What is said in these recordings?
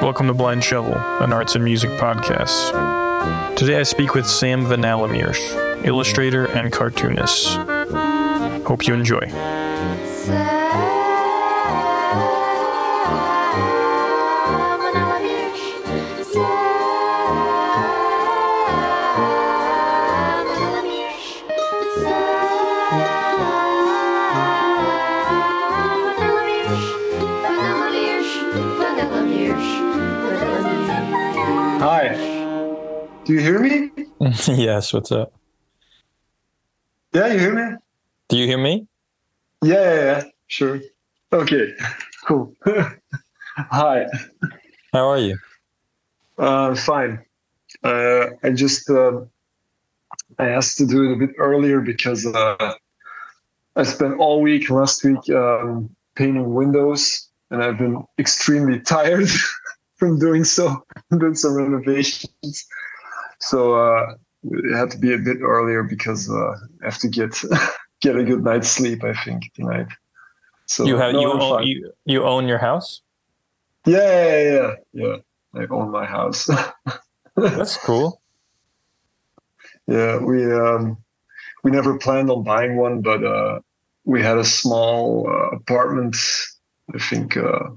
Welcome to Blind Shovel, an arts and music podcast. Today I speak with Sam Vanallemeersch illustrator and cartoonist. Hope you enjoy. Do you hear me? yes, what's up? Yeah, you hear me? Do you hear me? Yeah, yeah, yeah. Sure. Okay. Cool. Hi. How are you? Uh, fine. Uh, I just uh, I asked to do it a bit earlier because uh, I spent all week last week um, painting windows, and I've been extremely tired from doing so, doing some renovations. So uh, it had to be a bit earlier because uh, I have to get get a good night's sleep. I think tonight. So You have no, you own, you you own your house? Yeah, yeah, yeah, yeah. I own my house. That's cool. yeah, we um, we never planned on buying one, but uh, we had a small uh, apartment. I think uh,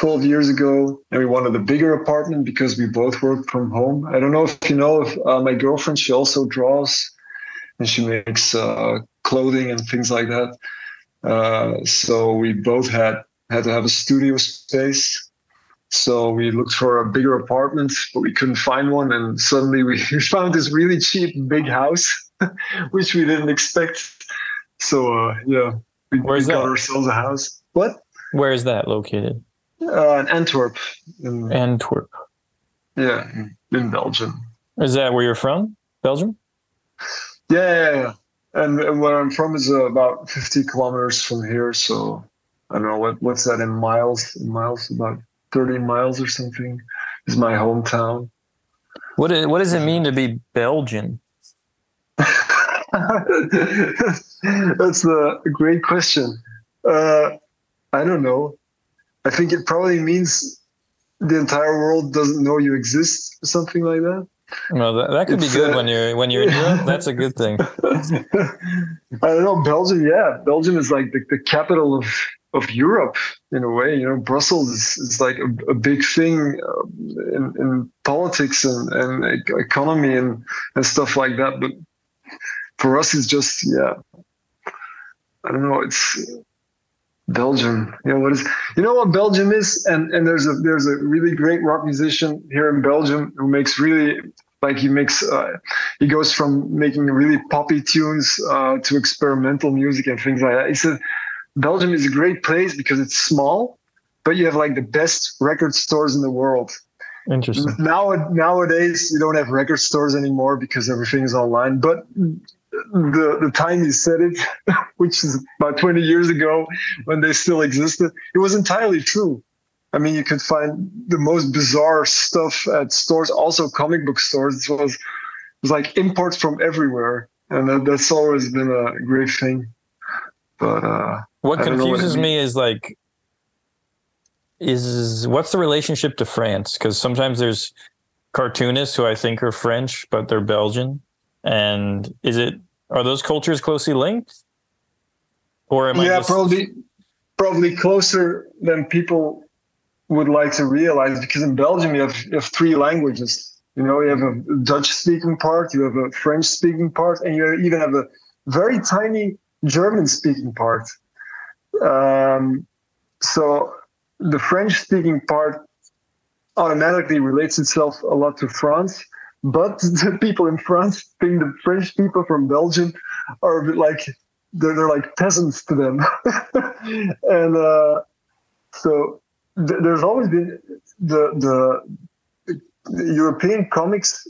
twelve years ago, and we wanted a bigger apartment because we both work from home. I don't know if you know, if uh, my girlfriend she also draws, and she makes uh, clothing and things like that. Uh, so we both had had to have a studio space. So we looked for a bigger apartment, but we couldn't find one. And suddenly we found this really cheap big house, which we didn't expect. So uh, yeah, we, we got ourselves a house. What? Where is that located? Uh, in Antwerp. In, Antwerp. yeah, in, in Belgium. Is that where you're from? Belgium? Yeah, yeah, yeah. And, and where I'm from is uh, about 50 kilometers from here. So I don't know what what's that in miles. In miles, about 30 miles or something. Is my hometown. What is, what does it mean to be Belgian? That's a great question. Uh, I don't know. I think it probably means the entire world doesn't know you exist, or something like that. Well, that, that could be good uh, when you're when you're in Europe. That's a good thing. I don't know. Belgium, yeah, Belgium is like the, the capital of of Europe in a way. You know, Brussels is, is like a, a big thing uh, in, in politics and, and economy and, and stuff like that. But for us, it's just yeah. I don't know. It's Belgium. You know what is? You know what Belgium is? And and there's a there's a really great rock musician here in Belgium who makes really like he makes uh, he goes from making really poppy tunes uh, to experimental music and things like that. He said Belgium is a great place because it's small, but you have like the best record stores in the world. Interesting. Now nowadays you don't have record stores anymore because everything is online. But the the time you said it, which is about 20 years ago when they still existed, it was entirely true. I mean, you could find the most bizarre stuff at stores, also comic book stores. It was, it was like imports from everywhere, and that, that's always been a great thing. But uh, What I what confuses me is like, is what's the relationship to France? Because sometimes there's cartoonists who I think are French, but they're Belgian. And is it are those cultures closely linked? Or am I yeah, just probably probably closer than people would like to realize because in Belgium you have, you have three languages. You know, you have a Dutch speaking part, you have a French speaking part, and you even have a very tiny German speaking part. Um, so the French speaking part automatically relates itself a lot to France, but the people in France think the French people from Belgium are like they're, they're like peasants to them. and uh, so th- there's always been the, the European comics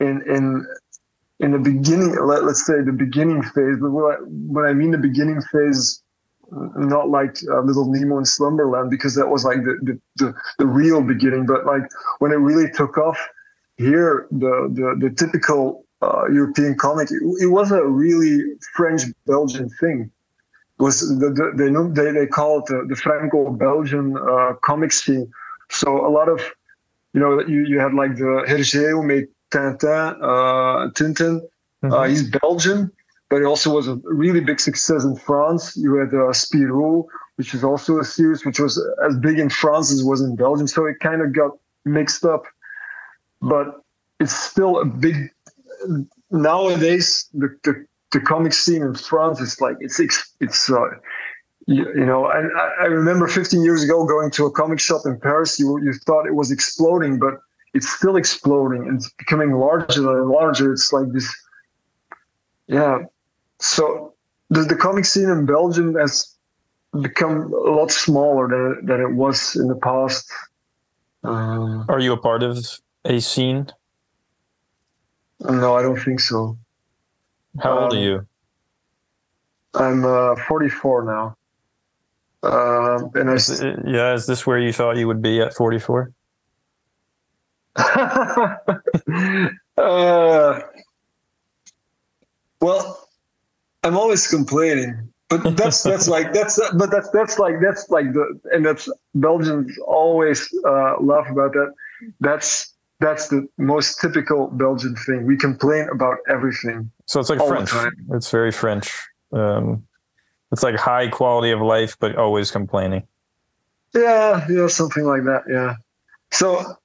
in in in the beginning. Let, let's say the beginning phase. But when I, when I mean the beginning phase, not like uh, Little Nemo in Slumberland, because that was like the, the the the real beginning. But like when it really took off, here the the, the typical uh, European comic, it, it, was a really French Belgian thing. It was the, the, they know they, they call it the, the Franco Belgian uh, comic scene. So a lot of you know you, you had like the Hergé who made Tintin, uh, Tintin. Mm-hmm. Uh, he's Belgian, but he also was a really big success in France. You had uh, Spirou, which is also a series which was as big in France as it was in Belgium. So it kind of got mixed up, but it's still a big. Nowadays, the, the, the comic scene in France is like it's it's uh, you, you, know, I, I, remember 15 years ago going to a comic shop in Paris. You you thought it was exploding, but it's still exploding and it's becoming larger and larger. It's like this, yeah. So the, the comic scene in Belgium has become a lot smaller than than it was in the past. Um, are you a part of a scene? No, I don't think so. How um, old are um, you? I'm uh, 44 now. Uh, and I, is, yeah, is this where you thought you would be at 44? uh, well, I'm always complaining, but that's that's like that's but that's that's like that's like the and that's Belgians always uh, laugh about that. That's that's the most typical Belgian thing. We complain about everything. So it's like French. It's very French. Um, it's like high quality of life, but always complaining. Yeah, yeah, something like that. Yeah. So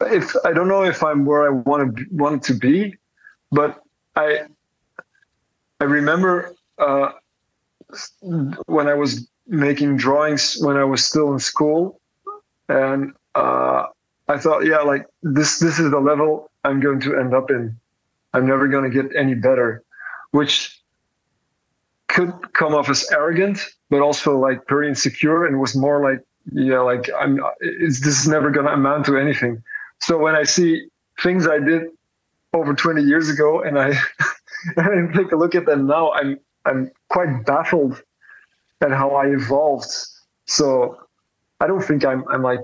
if I don't know if I'm where I want to want to be, but I I remember uh, when I was making drawings when I was still in school, and uh, I thought, yeah, like this this is the level I'm going to end up in. I'm never going to get any better, which could come off as arrogant, but also like very insecure, and was more like, yeah, like I'm. this is never going to amount to anything. So when I see things I did over 20 years ago and I, and I take a look at them now, I'm I'm quite baffled at how I evolved. So I don't think I'm I'm like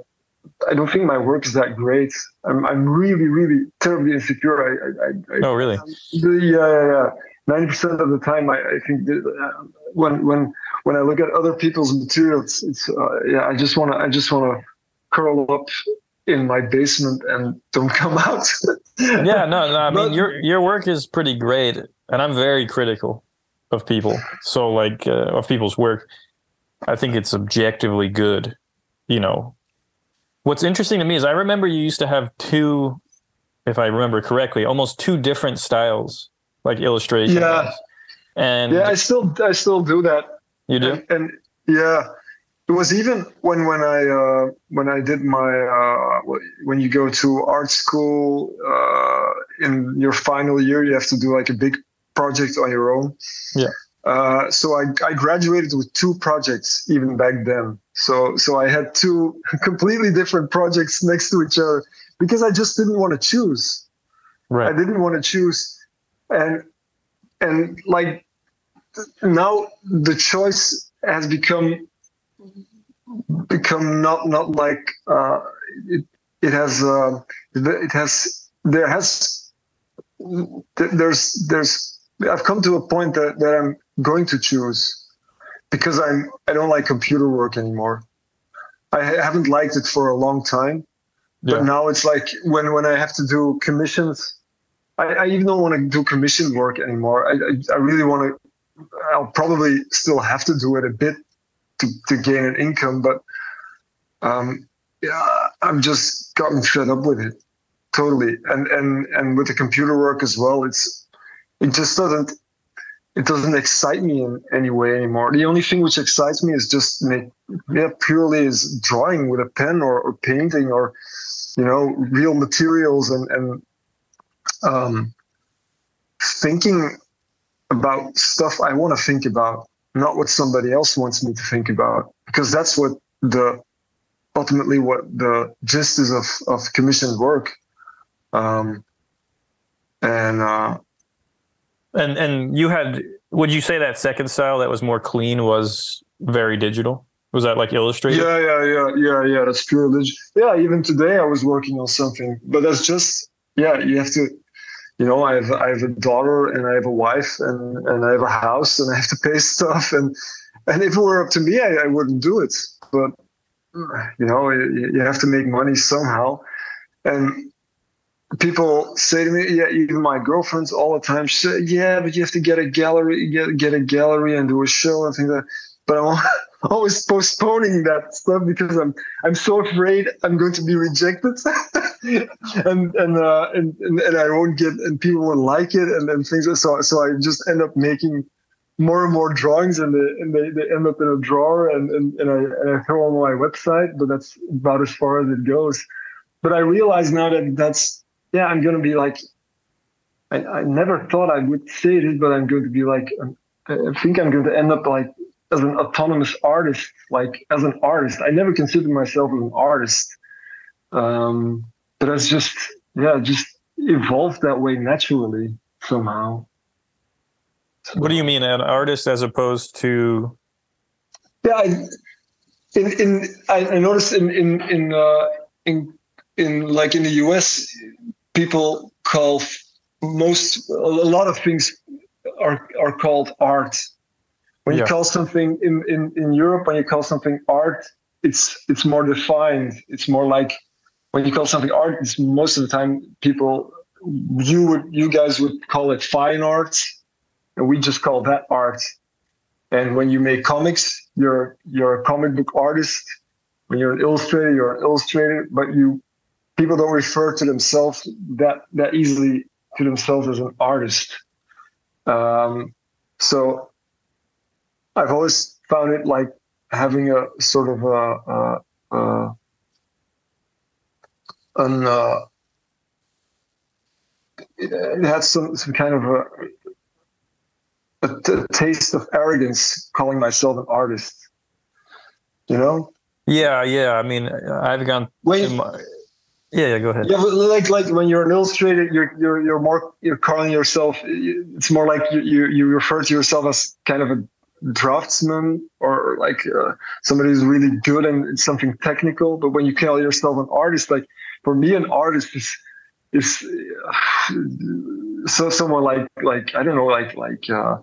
I don't think my work is that great. I'm I'm really really terribly insecure. I, I, I oh really? Yeah yeah yeah. Ninety percent of the time, I, I think that, uh, when when when I look at other people's materials, it's uh, yeah. I just want to I just want to curl up in my basement and don't come out. yeah, no, no. I mean, your your work is pretty great, and I'm very critical of people. So, like, uh, of people's work, I think it's objectively good. You know, what's interesting to me is I remember you used to have two, if I remember correctly, almost two different styles, like illustration. Yeah, and yeah, I still I still do that. You do, and, and yeah it was even when when I uh, when I did my uh, when you go to art school uh, in your final year, you have to do like a big project on your own. Yeah. Uh, so I, I graduated with two projects even back then. So so I had two completely different projects next to each other because I just didn't want to choose. Right. I didn't want to choose, and and like now the choice has become become not not like uh, it. It has uh, it has there has there's there's I've come to a point that, that I'm going to choose because I'm I don't like computer work anymore. I haven't liked it for a long time, yeah. but now it's like when when I have to do commissions, I, I even don't want to do commission work anymore. I I, I really want to. I'll probably still have to do it a bit to, to gain an income, but um, yeah, I'm just gotten fed up with it totally. And and and with the computer work as well, it's it just doesn't it doesn't excite me in any way anymore. The only thing which excites me is just make yeah purely is drawing with a pen or, or painting or you know real materials and and um, thinking about stuff I want to think about not what somebody else wants me to think about, because that's what the ultimately what the gist is of of commissioned work. Um, and uh, and and you had would you say that second style that was more clean was very digital? Was that like illustrated? Yeah, yeah, yeah, yeah, yeah. That's pure religion. Yeah, even today I was working on something, but that's just yeah. You have to, you know, I have I have a daughter and I have a wife and and I have a house and I have to pay stuff and and if it were up to me, I, I wouldn't do it. But you know, you, you have to make money somehow, and people say to me, yeah, even my girlfriends all the time say, yeah, but you have to get a gallery, get get a gallery and do a show and things like that. But I'm always postponing that stuff because I'm I'm so afraid I'm going to be rejected, and and, uh, and and and I won't get and people won't like it and, and things. So so I just end up making more and more drawings and they and they, they end up in a drawer and and, and I and I throw on my website. But that's about as far as it goes. But I realize now that that's yeah I'm going to be like I, I never thought I would say this, but I'm going to be like I think I'm going to end up like as an autonomous artist, like as an artist. I never considered myself as an artist. Um, but that's just, yeah, just evolved that way naturally somehow. So, what do you mean, an artist as opposed to? Yeah, I, in in I, I noticed in in in uh, in in like in the U.S. people call most a lot of things are are called art when you call something in, in, in Europe, when you call something art, it's it's more defined. It's more like when you call something art, it's most of the time people you would you guys would call it fine arts, and we just call that art. And when you make comics, you're you're a comic book artist. When you're an illustrator, you're an illustrator, but you people don't refer to themselves that that easily to themselves as an artist. Um, so I've always found it like having a sort of a, a, a an uh, it had some some kind of a, a, t- taste of arrogance calling myself an artist. You know? Yeah, yeah. I mean, I've gone. Wait. My, yeah, yeah. Go ahead. Yeah, like like when you're an illustrator, you're you're you're more you're calling yourself. It's more like you you, you refer to yourself as kind of a draftsman or like uh, somebody who's really good and something technical. But when you call yourself an artist, like for me, an artist is is uh, so someone like like I don't know like like uh,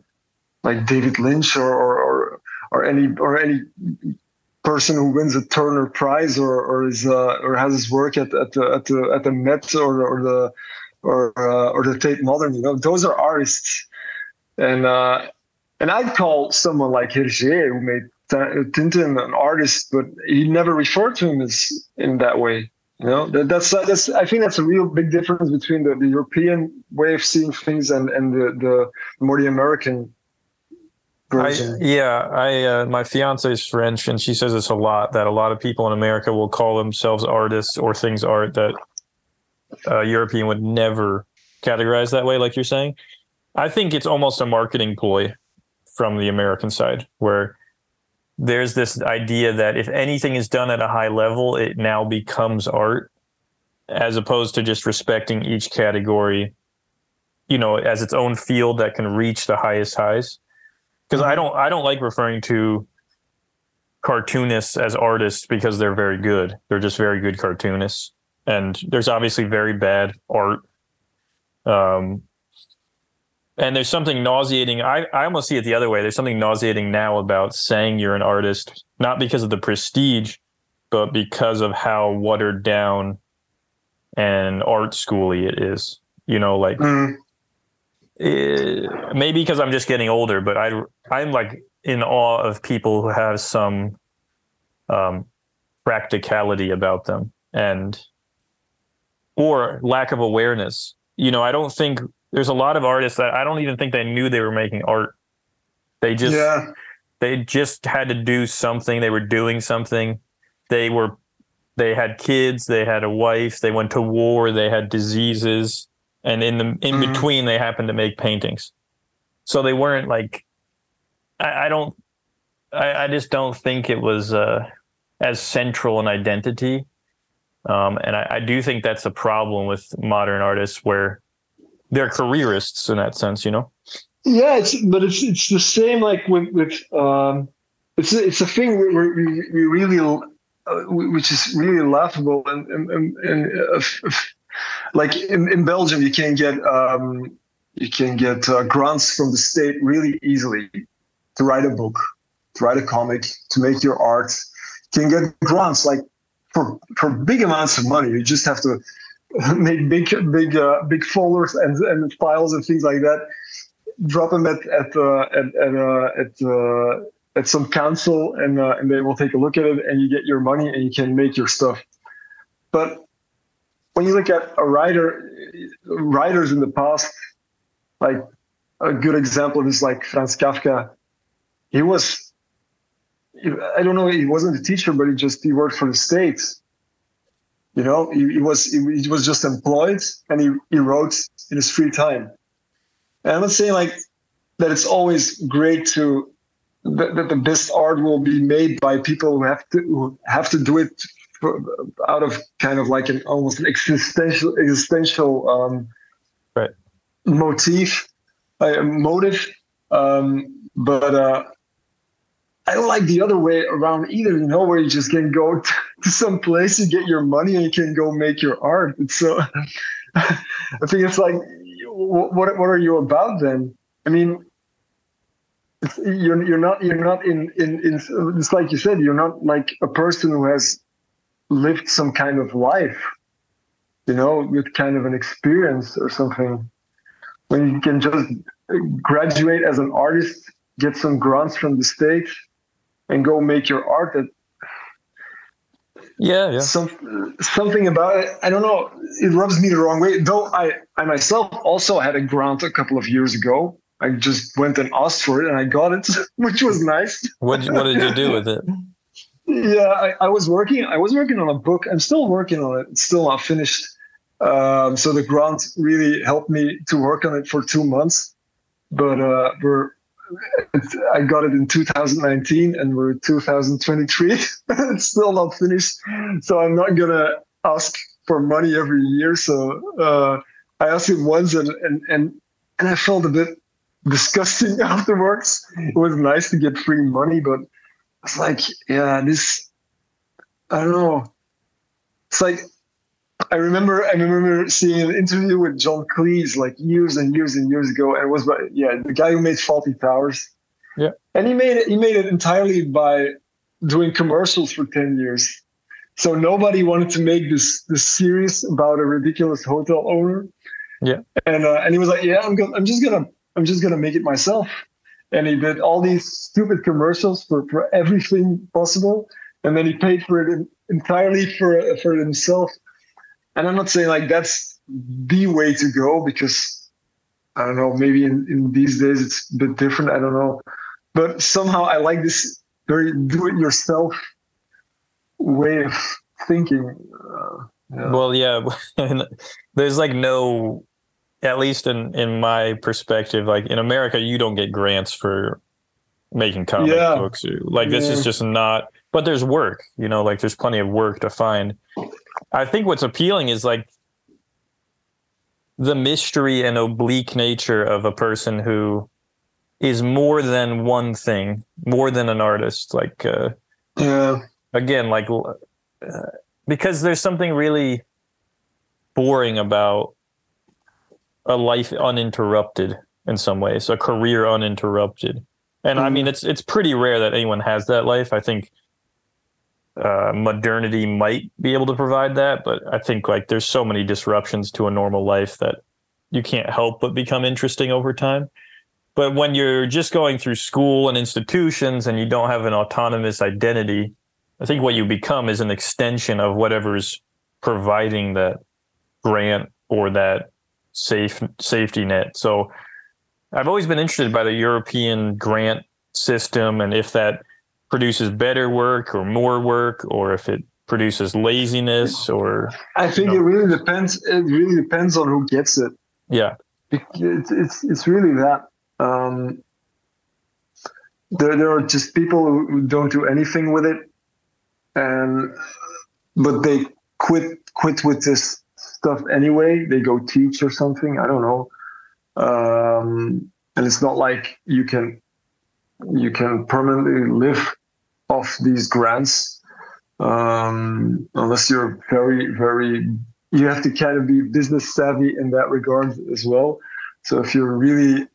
like David Lynch or or or any or any person who wins a Turner Prize or or is uh, or has his work at at the at the at the Met or or the or uh, or the Tate Modern. You know, those are artists, and uh, and I'd call someone like Hergé, who made Tintin an artist, but he never referred to him as in that way. You know, that, that's that's. I think that's a real big difference between the, the European way of seeing things and and the the more the American. I, yeah, I uh, my fiance is French, and she says this a lot that a lot of people in America will call themselves artists or things art that uh, European would never categorize that way, like you're saying. I think it's almost a marketing ploy from the American side, where there's this idea that if anything is done at a high level, it now becomes art, as opposed to just respecting each category, you know, as its own field that can reach the highest highs. Because I don't, I don't like referring to cartoonists as artists because they're very good. They're just very good cartoonists, and there's obviously very bad art. Um, and there's something nauseating. I, I almost see it the other way. There's something nauseating now about saying you're an artist, not because of the prestige, but because of how watered down and art schooly it is. You know, like mm. it, eh, maybe because I'm just getting older, but I I'm like in awe of people who have some um, practicality about them and or lack of awareness. You know, I don't think there's a lot of artists that I don't even think they knew they were making art. They just yeah. they just had to do something. They were doing something. They were they had kids, they had a wife, they went to war, they had diseases, and in the in mm-hmm. between they happened to make paintings. So they weren't like I, I don't I, I, just don't think it was uh, as central an identity. Um, and I, I do think that's a problem with modern artists where they're careerists in that sense, you know. Yeah, it's but it's it's the same like with with um, it's it's a thing we, we, we really uh, which is really laughable and, and, and uh, like in, in Belgium you can get um, you can get uh, grants from the state really easily to write a book to write a comic to make your art can get grants like for for big amounts of money you just have to make big big uh, big folders and, and files and things like that drop them at at uh, at at, uh, at uh, at some council and uh, and they will take a look at it and you get your money and you can make your stuff. But when you look at a writer, writers in the past, like a good example is like Franz Kafka. He was, I don't know, he wasn't a teacher, but he just he worked for the state. You know, he, he was he, he was just employed and he, he wrote in his free time. And I'm not saying like that it's always great to that, that the best art will be made by people who have to who have to do it for, out of kind of like an almost an existential existential um, right. motif, uh, motive. Um, but uh, I don't like the other way around either. You know, where you just can go to some place, you get your money, and you can go make your art. It's so I think it's like, what what are you about then? I mean, you're you're not you're not in, in in it's like you said you're not like a person who has lived some kind of life you know with kind of an experience or something when you can just graduate as an artist get some grants from the state and go make your art that yeah, yeah. Some, something about it i don't know it rubs me the wrong way though i i myself also had a grant a couple of years ago I just went and asked for it and I got it, which was nice. What What did you do with it? yeah, I, I, was working. I was working on a book. I'm still working on it. It's still not finished. Um, so the grant really helped me to work on it for two months. But uh, we're I got it in 2019 and we're 2023. it's still not finished. So I'm not gonna ask for money every year. So uh, I asked him once and and and and I felt a bit disgusting afterwards. It was nice to get free money, but it's like, yeah, this, I don't know. It's like, I remember, I remember seeing an interview with John Cleese like years and years and years ago, and it was, by, yeah, the guy who made Fawlty Towers. Yeah, and he made it. He made it entirely by doing commercials for ten years. So nobody wanted to make this this series about a ridiculous hotel owner. Yeah, and uh, and he was like, yeah, I'm gonna, I'm just gonna I'm just gonna make it myself. And he did all these stupid commercials for, for everything possible, and then he paid for it entirely for for himself. And I'm not saying like that's the way to go because I don't know, maybe in, in these days it's a bit different. I don't know. But somehow I like this very do it yourself way of thinking. Uh, yeah. Well, yeah, there's like no at least in in my perspective, like in America, you don't get grants for making comic yeah. books. Like this yeah. is just not. But there's work, you know, like there's plenty of work to find. I think what's appealing is like the mystery and oblique nature of a person who is more than one thing, more than an artist. Like, uh, yeah, again, like uh, because there's something really boring about a life uninterrupted in some ways, a career uninterrupted. And mm-hmm. I mean, mm-hmm. it's it's pretty rare that anyone has that life. I think uh, modernity might be able to provide that, but I think like there's so many disruptions to a normal life that you can't help but become interesting over time. But when you're just going through school and institutions and you don't have an autonomous identity, I think what you become is an extension of whatever's providing that grant or that safe safety net. So I've always been interested by the European grant system and if that produces better work or more work or if it produces laziness or I think you know. it really depends it really depends on who gets it. Yeah. It's it's it's really that um there there are just people who don't do anything with it and but they quit quit with this stuff anyway. They go teach or something. I don't know. Um, and it's not like you can you can permanently live of these grants um, unless you're very very you have to kind of be business savvy in that regard as well so if you're really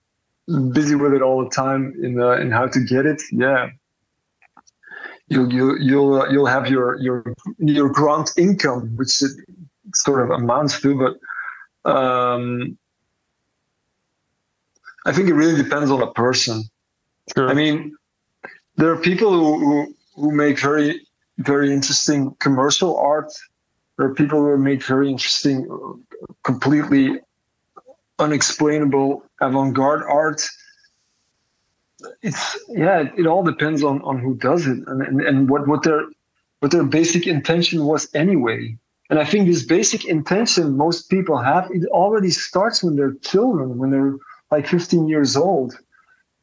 busy with it all the time in uh, in how to get it yeah you'll you'll you'll, uh, you'll have your your your grant income which it sort of amounts to but um, I think it really depends on a person. Sure. I mean, there are people who, who, who make very, very interesting commercial art. There are people who make very interesting, completely unexplainable avant-garde art. It's yeah, it, it all depends on, on who does it and, and, and what, what their what their basic intention was anyway. And I think this basic intention most people have, it already starts when they're children, when they're like 15 years old.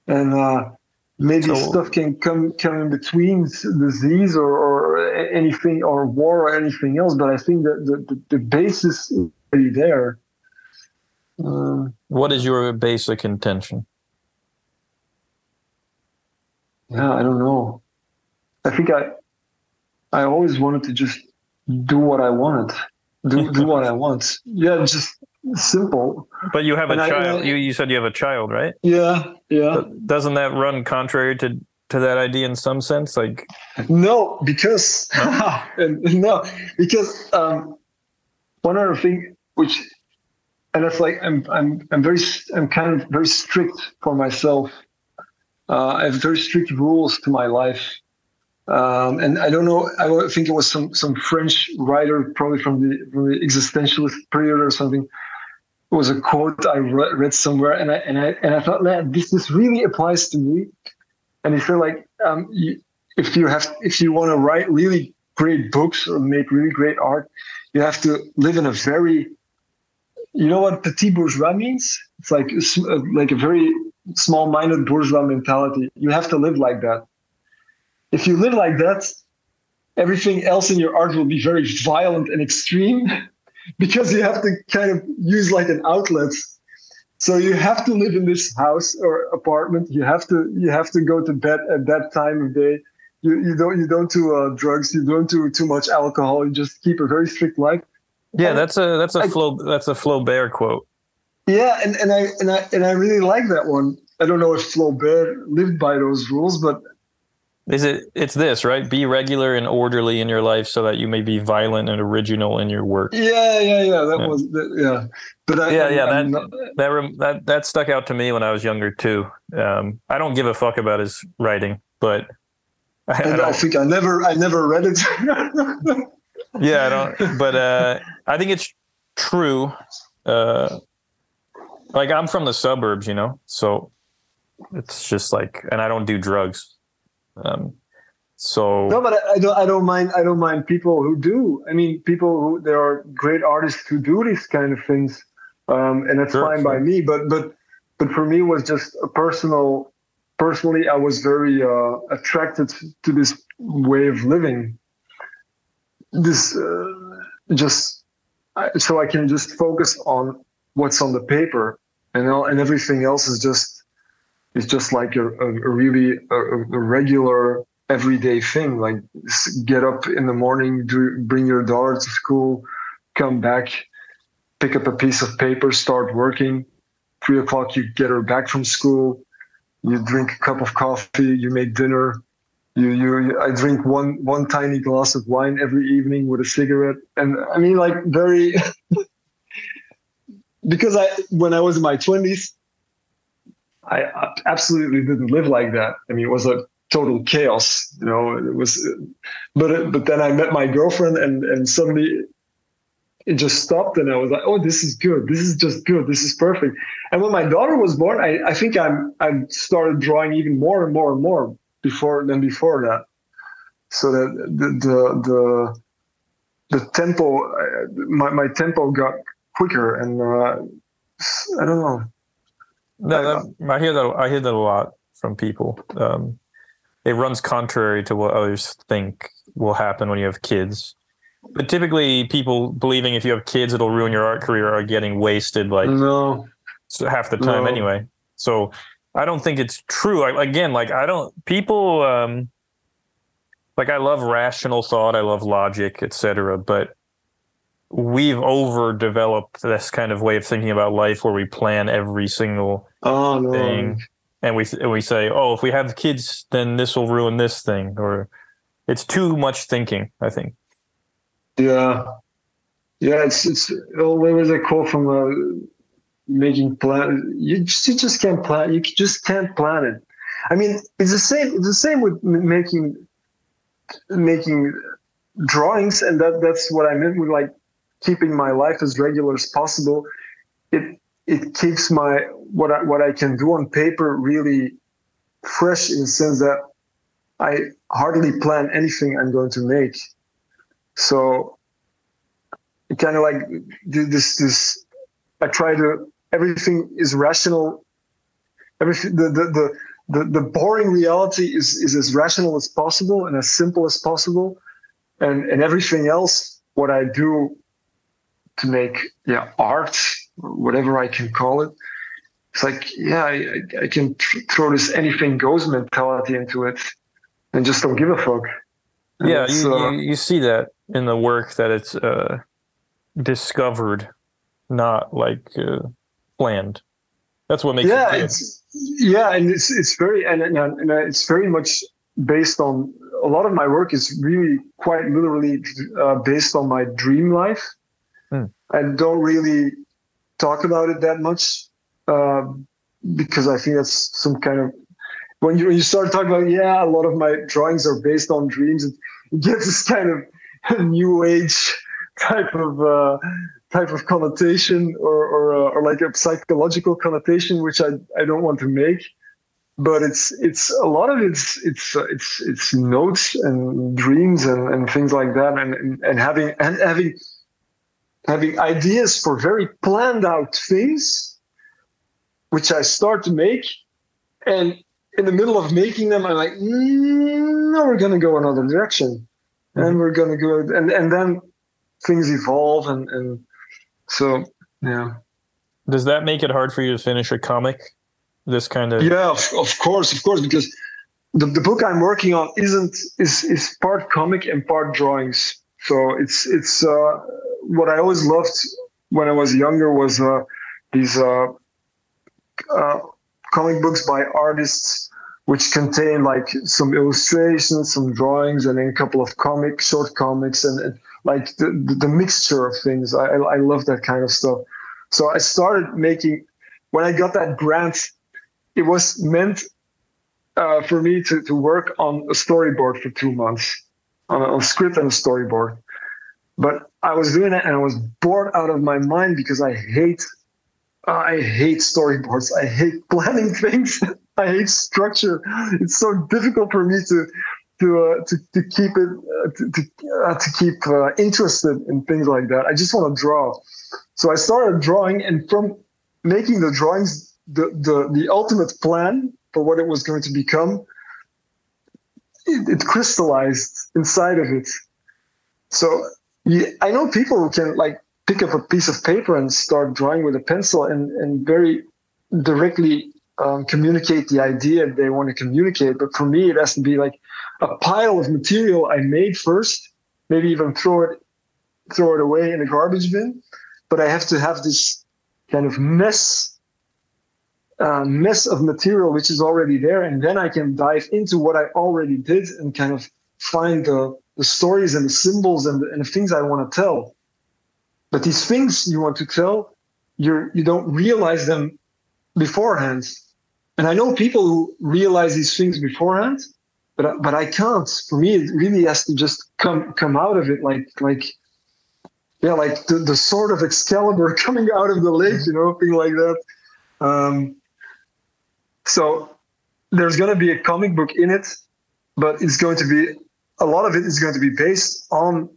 And uh, maybe so, stuff can come come in between disease or, or anything or war or anything else. But I think that the, the, the basis is already there. Uh, what is your basic intention? Yeah, I don't know. I think I I always wanted to just do what I wanted. Do do what I want. Yeah, just simple. But you have a and child. I, you you said you have a child, right? Yeah, yeah. Doesn't that run contrary to to that idea in some sense? Like, no, because no, no because um, one other thing which, and it's like I'm I'm I'm very I'm kind of very strict for myself. Uh, I have very strict rules to my life. Um, and I don't know. I think it was some some French writer, probably from the from the existentialist period or something, was a quote I read somewhere, and I and I and I thought, man, this this really applies to me. And he said, like, um, you, if you have if you want to write really great books or make really great art, you have to live in a very, you know what petit bourgeois means? It's like uh, like a very small-minded bourgeois mentality. You have to live like that. If you live like that, everything else in your art will be very violent and extreme. because you have to kind of use like an outlet. So you have to live in this house or apartment. You have to you have to go to bed at that time of day. You, you don't you don't do uh, drugs. You don't do too much alcohol. You just keep a very strict life. Yeah, that's a that's a flow that's a Flaubert quote. Yeah, and, and I and I and I really like that one. I don't know if Flaubert lived by those rules, but is it? It's this, right? Be regular and orderly in your life, so that you may be violent and original in your work. Yeah, yeah, yeah. That yeah. was, yeah. But I, yeah, I, yeah. that not, that that that stuck out to me when I was younger too. Um, I don't give a fuck about his writing, but I, I, I think I never, I never read it. yeah, I don't. But uh, I think it's true. Uh, like I'm from the suburbs, you know, so it's just like, and I don't do drugs. Um, so no, but I, I, don't. I don't mind. I don't mind people who do. I mean, people who there are great artists who do these kind of things, um, and that's sure, fine sure. by me. But but but for me, it was just a personal. Personally, I was very uh, attracted to this way of living. This uh, just so I can just focus on what's on the paper, and all, and everything else is just it's just like a, a, a really a, a, regular everyday thing. Like get up in the morning, do, bring your daughter to school, come back, pick up a piece of paper, start working. Three o'clock, you get her back from school. You drink a cup of coffee. You make dinner. You, you, I drink one one tiny glass of wine every evening with a cigarette, and I mean, like very. because I, when I was in my twenties, I absolutely didn't live like that. I mean, it was a total chaos, you know. It was, but but then I met my girlfriend, and and suddenly it just stopped, and I was like, oh, this is good. This is just good. This is perfect. And when my daughter was born, I I think I'm I started drawing even more and more and more before than before that. So that the the the, the tempo, uh, my my tempo got quicker, and uh, I don't know no, that, I hear that. I hear that a lot from people. Um, it runs contrary to what others think will happen when you have kids. But typically, people believing if you have kids, it'll ruin your art career are getting wasted like no. half the time no. anyway. So I don't think it's true. I, again, like I don't people. Um, like I love rational thought, I love logic, etc. But we've overdeveloped this kind of way of thinking about life where we plan every single oh, no. thing, and we and we say, oh, if we have kids, then this will ruin this thing, or it's too much thinking. I think. Yeah, yeah. It's it's. Oh, there was a quote from uh, making plan. You just, you just can't plan. You just can't plan it. I mean, it's the same. It's the same with making making drawings, and that that's what I meant with like keeping my life as regular as possible. It it keeps my what I, what I can do on paper really fresh in the sense that I hardly plan anything I'm going to make. So it kind of like this this I try to everything is rational. Everything the the the the, the boring reality is is as rational as possible and as simple as possible, and and everything else what I do to make yeah art whatever I can call it. It's like yeah I, I can throw this anything goes mentality into it and just don't give a fuck. And yeah, you, uh, you, you see that in the work that it's uh, discovered, not like uh, planned. That's what makes yeah, it it's yeah, and it's it's very and, and, and it's very much based on a lot of my work is really quite literally uh, based on my dream life. Hmm. I don't really talk about it that much uh, because I think that's some kind of when you when you start talking about yeah, a lot of my drawings are based on dreams. It, it gets this kind of new age type of uh, type of connotation or or, uh, or like a psychological connotation, which I, I don't want to make. But it's it's a lot of it's it's uh, it's it's notes and dreams and, and things like that, and, and and having and having having ideas for very planned out things, which I start to make, and in the middle of making them, I'm like, mm, no, we're gonna go another direction, mm-hmm. and we're gonna go, and and then things evolve, and and so yeah. Does that make it hard for you to finish a comic? This kind of yeah, of, of course, of course, because the, the book I'm working on isn't is is part comic and part drawings. So it's it's uh, what I always loved when I was younger was uh, these uh, uh, comic books by artists which contain like some illustrations, some drawings, and then a couple of comic short comics and, and like the, the mixture of things. I, I love that kind of stuff. So I started making when I got that grant. It was meant uh, for me to, to work on a storyboard for two months, on a, on script and a storyboard. But I was doing it and I was bored out of my mind because I hate I hate storyboards. I hate planning things. I hate structure. It's so difficult for me to to uh, to, to keep it uh, to to, uh, to keep uh, interested in things like that. I just want to draw. So I started drawing, and from making the drawings, the the the ultimate plan for what it was going to become, it, it crystallized inside of it. So I know people who can like pick up a piece of paper and start drawing with a pencil and, and very directly um, communicate the idea they want to communicate. But for me, it has to be like a pile of material I made first, maybe even throw it throw it away in a garbage bin. But I have to have this kind of mess uh, mess of material which is already there, and then I can dive into what I already did and kind of find the the stories and the symbols and the, and the things I want to tell. But these things you want to tell, you're you don't realize them beforehand. And I know people who realize these things beforehand, but but I can't. For me, it really has to just come come out of it, like like yeah, like the, the sword of Excalibur coming out of the lake, you know, thing like that. Um, so there's going to be a comic book in it, but it's going to be a lot of it is going to be based on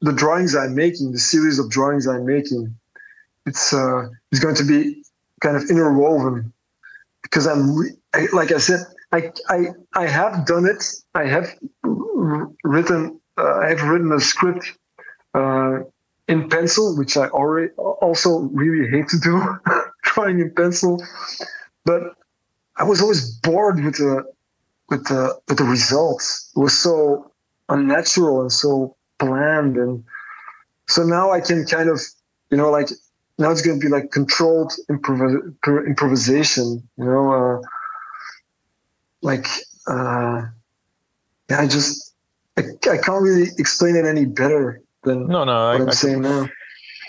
the drawings I'm making, the series of drawings I'm making. It's uh, it's going to be kind of interwoven because I'm re- I, like I said, I I I have done it. I have written uh, I have written a script uh, in pencil, which I already also really hate to do, drawing in pencil. But I was always bored with the with the with the results. It was so unnatural and so bland. And so now i can kind of you know like now it's going to be like controlled improv- improvisation you know uh, like uh, yeah i just I, I can't really explain it any better than no no what I, i'm I saying now.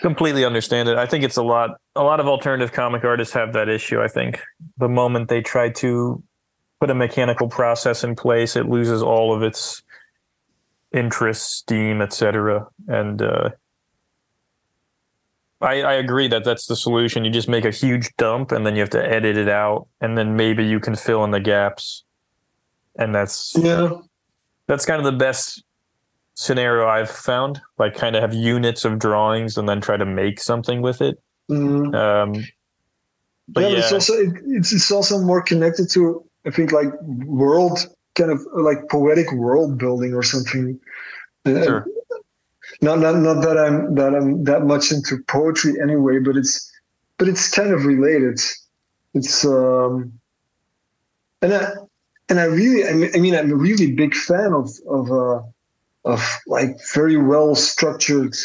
completely understand it. I think it's a lot a lot of alternative comic artists have that issue i think. The moment they try to put a mechanical process in place it loses all of its interest steam etc and uh, I, I agree that that's the solution. You just make a huge dump and then you have to edit it out, and then maybe you can fill in the gaps. And that's yeah that's kind of the best scenario I've found. Like, kind of have units of drawings and then try to make something with it. Mhm. Um, but yeah, yeah, but it's also it, it's, it's also more connected to I think like world kind of like poetic world building or something. Uh, sure. Not not not that I'm that I'm that much into poetry anyway, but it's but it's kind of related. It's um and I and I really I mean, I mean I'm a really big fan of of uh of like very well structured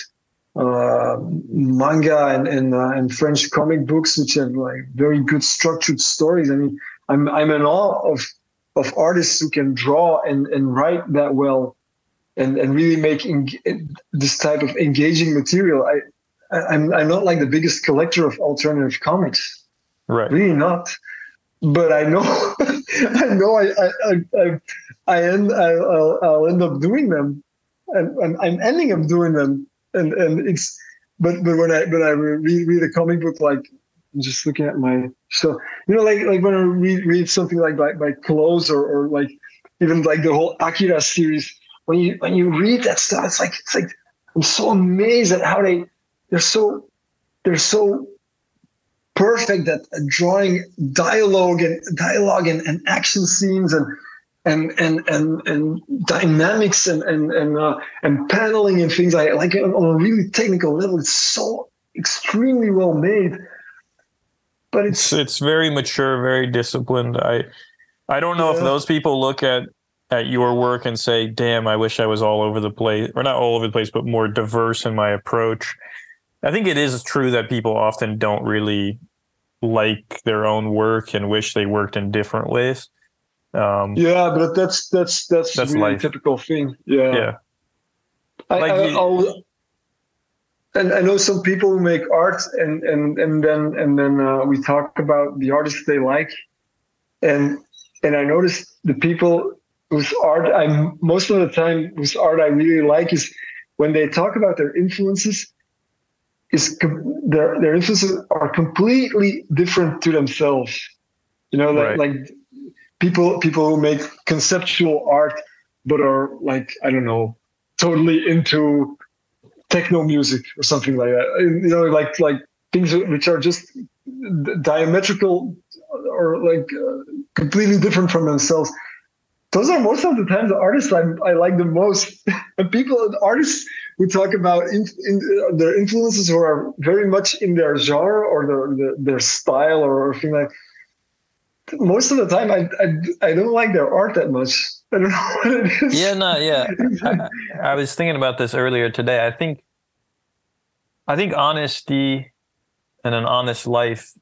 uh, manga and and, uh, and French comic books, which have like very good structured stories. I mean, I'm I'm in awe of of artists who can draw and and write that well, and and really make eng- this type of engaging material. I, I I'm I'm not like the biggest collector of alternative comics, right. really not. But I know, I know, I I I, I, end I, I'll, I'll end up doing them, and, and I'm ending up doing them, and and it's. But but when I when I read read a comic book like just looking at my so you know like like when I read read something like by by Clowes or or like even like the whole Akira series when you when you read that stuff it's like it's like I'm so amazed at how they they're so they're so perfect at drawing dialogue and dialogue and, and action scenes and and and and, and dynamics and and and, uh, and paneling and things like like on a really technical level it's so extremely well made but It's it's very mature, very disciplined. I I don't know if those people look at at your work and say, "Damn, I wish I was all over the place," or not all over the place, but more diverse in my approach. I think it is true that people often don't really like their own work and wish they worked in different ways. Um, yeah but that's that's that's, That's really life. typical thing yeah, yeah, I, Like I, and I know some people who make art, and and and then and then uh, we talk about the artists they like, and and I noticed the people whose art I'm most of the time whose art I really like is when they talk about their influences, is their their influences are completely different to themselves. You know, like Right. like people people who make conceptual art but are like I don't know totally into techno music or something like that. You know, like like things which are just diametrical or like uh, completely different from themselves. Those are most of the time the artists I, I like the most. and people, artists who talk about in, in, uh, their influences who are very much in their genre or their their, their style or, or thing like. Most of the time, I, I I don't like their art that much. I don't know what it is. yeah, no, yeah. I, I was thinking about this earlier today. I think, I think honesty and an honest life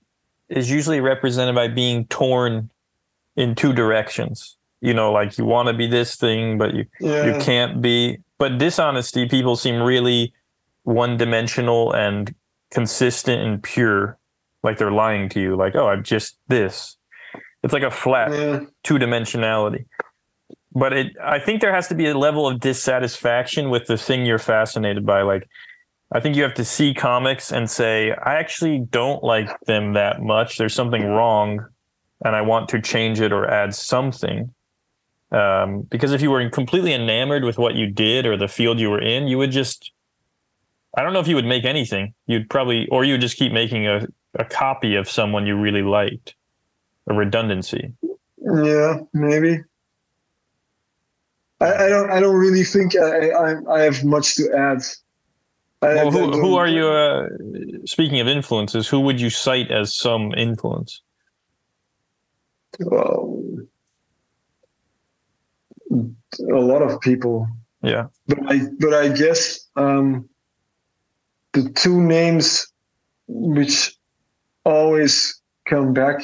is usually represented by being torn in two directions. You know, like you want to be this thing, but you yeah. you can't be. But dishonesty, people seem really one dimensional and consistent and pure, like they're lying to you. Like, oh, I'm just this. It's like a flat yeah. two dimensionality. But it, I think there has to be a level of dissatisfaction with the thing you're fascinated by. Like, I think you have to see comics and say, I actually don't like them that much. There's something wrong, and I want to change it or add something. Um, because if you were completely enamored with what you did or the field you were in, you would just, I don't know if you would make anything. You'd probably, or you would just keep making a, a copy of someone you really liked, a redundancy. Yeah, maybe. I, I don't. I don't really think I, I, I have much to add. Well, I who, who are you? Uh, speaking of influences, who would you cite as some influence? Well, a lot of people. Yeah. But I but I guess um, the two names which always come back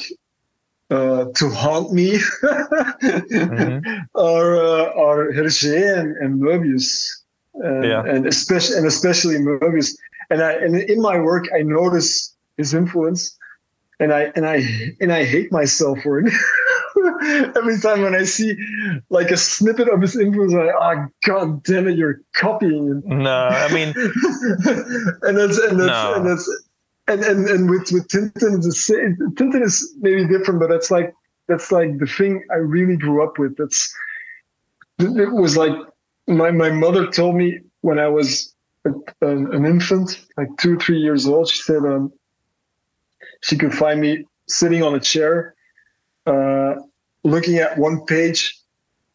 uh, to haunt me mm-hmm. are uh, are Hergé and, and Moebius, and, yeah. and especially and especially Moebius. And I and in my work I notice his influence, and I and I and I hate myself for it. Every time when I see like a snippet of his influence, I oh god damn it, you're copying. No, I mean, and that's and that's no. and that's and and and with with Tintin, the Tintin is maybe different, but that's like that's like the thing I really grew up with. That's it was like my my mother told me when I was a, an, an, infant, like two three years old. She said um, she could find me sitting on a chair, uh, looking at one page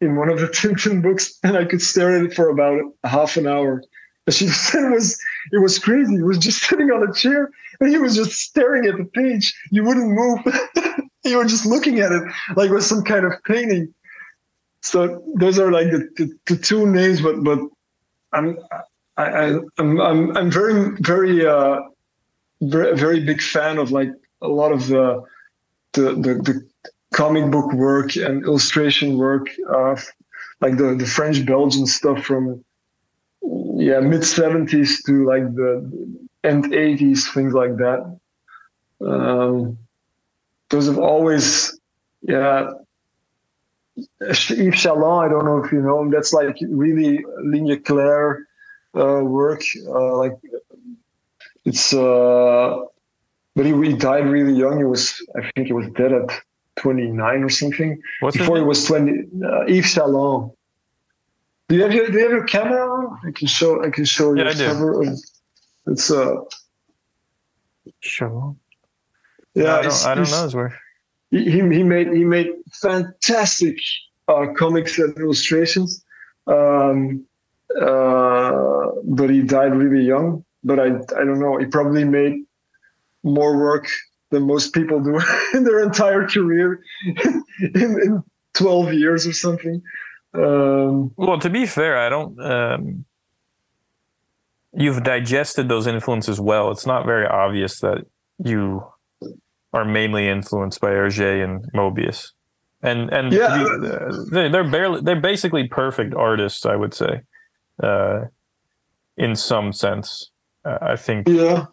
in one of the Tintin books, and I could stare at it for about half an hour. And she said it was it was crazy. He was just sitting on a chair and he was just staring at the page. You wouldn't move. you were just looking at it like it was some kind of painting. So those are like the, the, the two names, but but I'm I, I am I'm I'm very very uh very, very big fan of like a lot of the the the, the comic book work and illustration work of like the the French Belgian stuff from yeah mid 70s to like the end 80s things like that um, those have always yeah Yves Chaland, I don't know if you know him. That's like really Ligne Claire uh, work. Uh, like it's, uh, but he, he, died really young. He was, I think, he was dead at 29 or something. What's Before he was 20, uh, Yves Chaland. Do you have your Do you have your camera on? I can show. I can show yeah, you. Cover. It's uh. Sure. Yeah, no, I don't, I don't know his work. He, he made he made fantastic uh, comics and illustrations, um, uh, but he died really young. But I I don't know. He probably made more work than most people do in their entire career in, in 12 years or something. Um, well, to be fair, I don't. Um, you've digested those influences well. It's not very obvious that you are mainly influenced by Hergé and Moebius, and and yeah. uh, they're barely they're basically perfect artists. I would say, uh, in some sense, uh, I think. Yeah.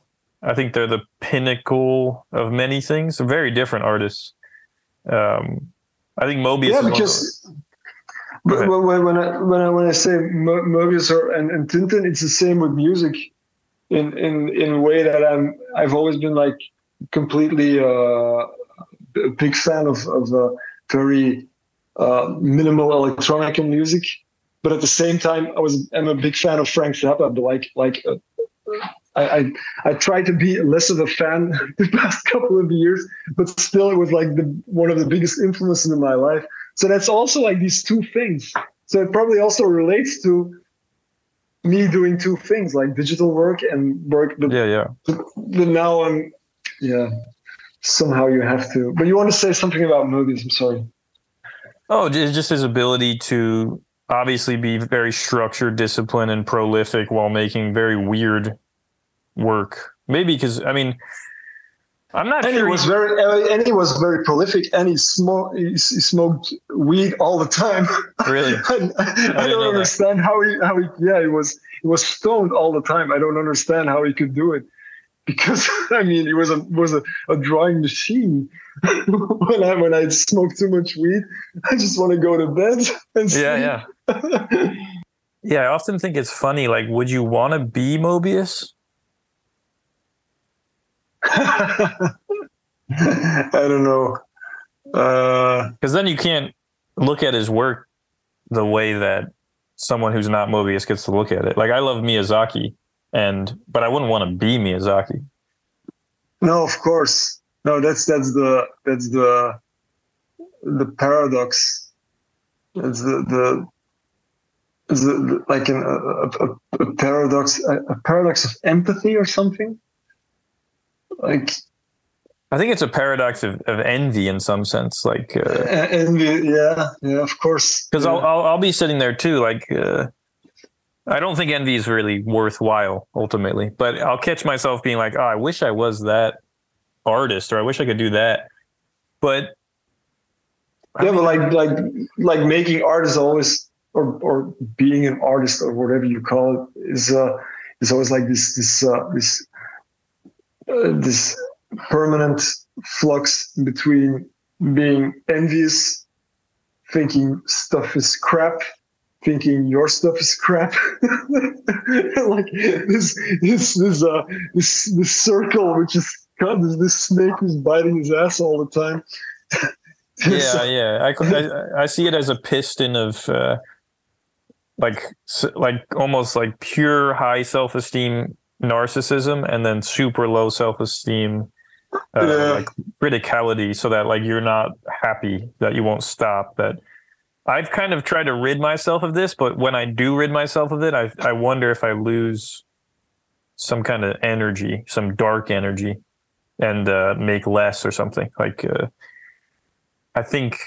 I think they're the pinnacle of many things. They're very different artists. Um, I think Moebius. Yeah, because but when, when I when I when I say Moebius or and, and Tintin, it's the same with music, in in in a way that I'm I've always been like completely uh, a big fan of of uh, very uh, minimal electronic music, but at the same time I was I'm a big fan of Frank Zappa, but like like. Uh, I, I, I tried to be less of a fan the past couple of years, but still it was like the one of the biggest influences in my life. So that's also like these two things. So it probably also relates to me doing two things like digital work and work. But, yeah, yeah. But, but now I'm, yeah. Somehow you have to. But you want to say something about movies? I'm sorry. Oh, just his ability to obviously be very structured, disciplined, and prolific while making very weird work. Maybe because I mean, I'm not and sure. He was very, uh, and he was very prolific, and he smoked, he, smoked weed all the time. Really? I, I, I don't understand that. how he, how he, yeah, he was, he was stoned all the time. I don't understand how he could do it, because I mean, he was a was a, a drawing machine. when I when I smoke too much weed, I just want to go to bed. And yeah, yeah. yeah, I often think it's funny. Like, would you want to be Moebius? I don't know. Because uh, then you can't look at his work the way that someone who's not Moebius gets to look at it. Like I love Miyazaki, and but I wouldn't want to be Miyazaki. No, of course. No, that's that's the that's the the paradox. It's the the, it's the, the like an, a, a, a paradox a, a paradox of empathy or something like I think it's a paradox of, of envy in some sense, like uh, envy. Yeah, yeah, of course. Because yeah. I'll, I'll, I'll be sitting there too, like uh, I don't think envy is really worthwhile ultimately, but I'll catch myself being like, oh, I wish I was that artist or I wish I could do that. But I yeah, mean, but like like like making art is always or or being an artist or whatever you call it is uh is always like this this uh this uh, this permanent flux between being envious, thinking stuff is crap, thinking your stuff is crap. like this this this uh this this circle which is God, this, this snake is biting his ass all the time. yeah, yeah. I, I, I see it as a piston of uh, like like almost like pure high self esteem narcissism, and then super low self esteem uh, yeah. like criticality, so that like you're not happy that you won't stop. That I've kind of tried to rid myself of this, but when I do rid myself of it, I I wonder if I lose some kind of energy, some dark energy, and uh, make less or something. Like uh, I think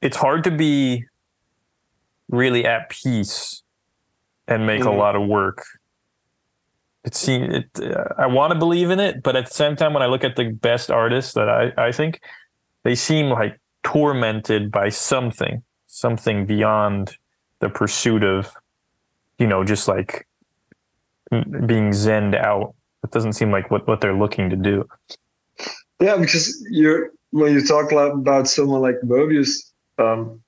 it's hard to be really at peace and make mm-hmm. a lot of work. It seems it. Uh, I want to believe in it, but at the same time, when I look at the best artists that I I think, they seem like tormented by something, something beyond the pursuit of, you know, just like being zened out. It doesn't seem like what what they're looking to do. Yeah, because you're when you talk about someone like Moebius, um,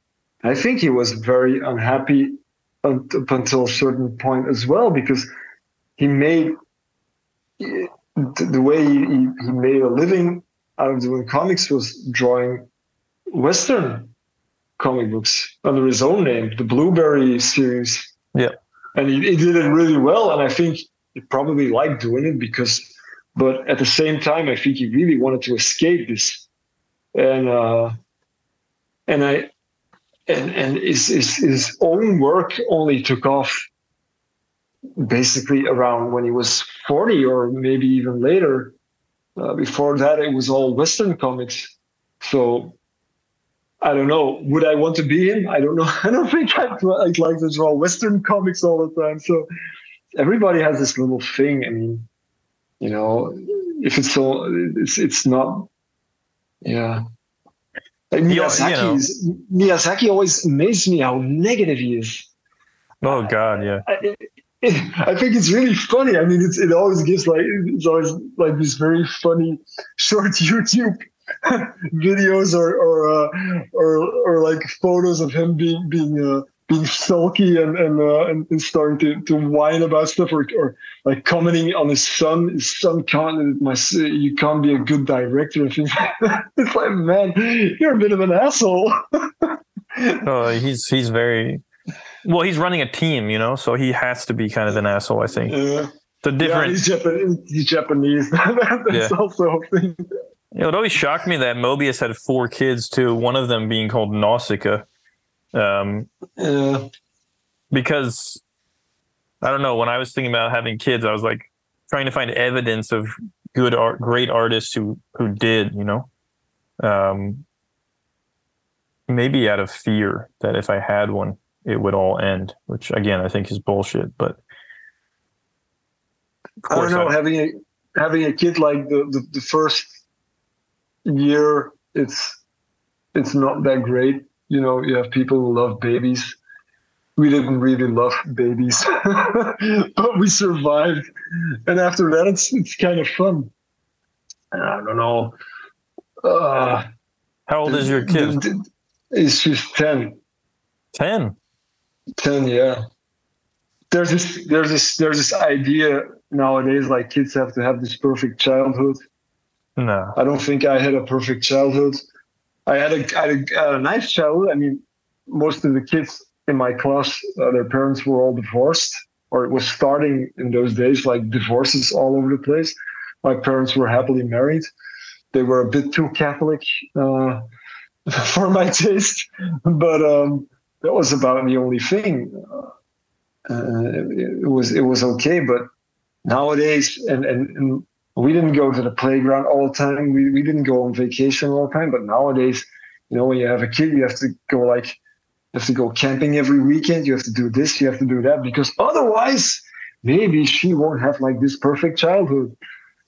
I think he was very unhappy up until a certain point as well because he made the way he, he made a living out of doing comics was drawing Western comic books under his own name, the Blueberry series. Yeah. And he, he did it really well. And I think he probably liked doing it because, but at the same time, I think he really wanted to escape this. And, uh, and I, and, and his, his, his own work only took off basically around when he was 40 or maybe even later. Uh, before that, it was all Western comics. So I don't know. Would I want to be him? I don't know. I don't think I'd, I'd like to draw Western comics all the time. So everybody has this little thing. I mean, you know, if it's so, it's it's not. Yeah. Like Miyazaki, you know. Miyazaki always amazes me how negative he is. Oh God, yeah. I, I think it's really funny. I mean, it's, it always gives like it's always like this very funny short YouTube videos or or, uh, or or like photos of him being being uh, being sulky and and, uh, and starting to, to whine about stuff or, or like commenting on his son. His son can't my you can't be a good director. it's like man, you're a bit of an asshole. oh, he's he's very well. He's running a team, you know, so he has to be kind of an asshole. I think. Yeah. The different. Yeah, he's Japanese. He's Japanese. That's yeah. also a thing. You know, it always shocked me that Moebius had four kids too. One of them being called Nausicaa, um, yeah. because I don't know. When I was thinking about having kids, I was like trying to find evidence of good art, great artists who who did. You know, um, maybe out of fear that if I had one, it would all end. Which again, I think is bullshit. But I don't know. I, having a having a kid like the, the, the first year it's it's not that great. You know, you have people who love babies. We didn't really love babies, but we survived. And after that, it's it's kind of fun. I don't know. Uh, How old is your kid? Is she's ten. Ten. Ten, yeah. There's this there's this there's this idea nowadays like kids have to have this perfect childhood no, I don't think I had a perfect childhood. I had a, I had a, a nice childhood. I mean, most of the kids in my class, uh, their parents were all divorced, or it was starting in those days, like divorces all over the place. My parents were happily married. They were a bit too Catholic uh, for my taste, but um, that was about the only thing. Uh, it, was it was okay, but nowadays, and, and, and we didn't go to the playground all the time. We, we didn't go on vacation all the time. But nowadays, you know, when you have a kid, you have to go like you have to go camping every weekend. You have to do this. You have to do that because otherwise, maybe she won't have like this perfect childhood.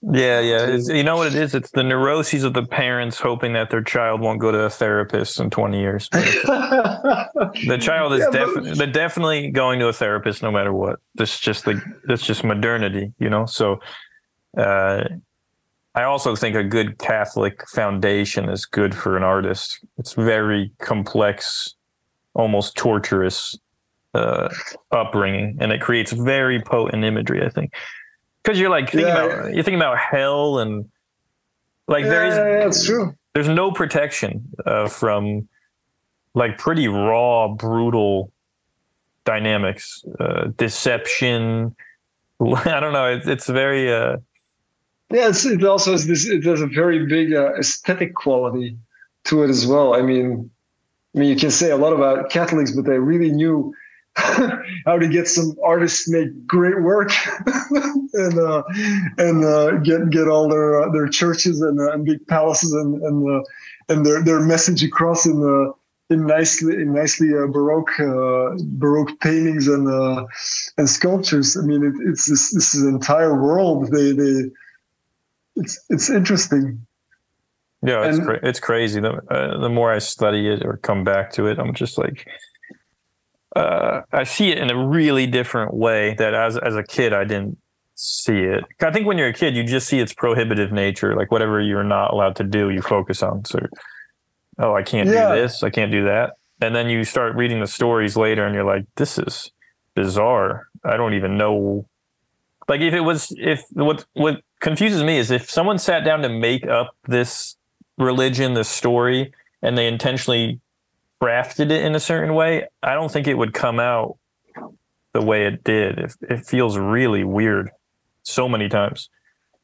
Yeah, yeah. It's, you know what it is? It's the neuroses of the parents hoping that their child won't go to a therapist in 20 years. the child is yeah, definitely they're definitely going to a therapist no matter what. This just the that's just modernity, you know. So, uh, I also think a good Catholic foundation is good for an artist. It's very complex, almost torturous uh, upbringing, and it creates very potent imagery. I think because you're like thinking yeah, about you're thinking about hell and like yeah, there is yeah, that's true. There's no protection uh, from like pretty raw, brutal dynamics, uh, deception. I don't know. It's it's very. Uh, yeah, it's, it also has this. It has a very big uh, aesthetic quality to it as well. I mean, I mean, you can say a lot about Catholics, but they really knew how to get some artists make great work and uh, and uh, get get all their uh, their churches and, uh, and big palaces and and uh, and their their message across in uh, in nicely in nicely baroque baroque paintings and and sculptures. I mean, it, it's this this is an entire world. They they it's it's interesting. Yeah, it's and, cra- it's crazy. The the more I study it or come back to it, I'm just like uh, I see it in a really different way that as as a kid I didn't see it. I think when you're a kid, you just see its prohibitive nature, like whatever you're not allowed to do, you focus on. So, oh, I can't yeah. do this, I can't do that, and then you start reading the stories later, and you're like, this is bizarre. I don't even know. Like if it was, if what what confuses me is if someone sat down to make up this religion, this story, and they intentionally crafted it in a certain way, I don't think it would come out the way it did. It, it feels really weird so many times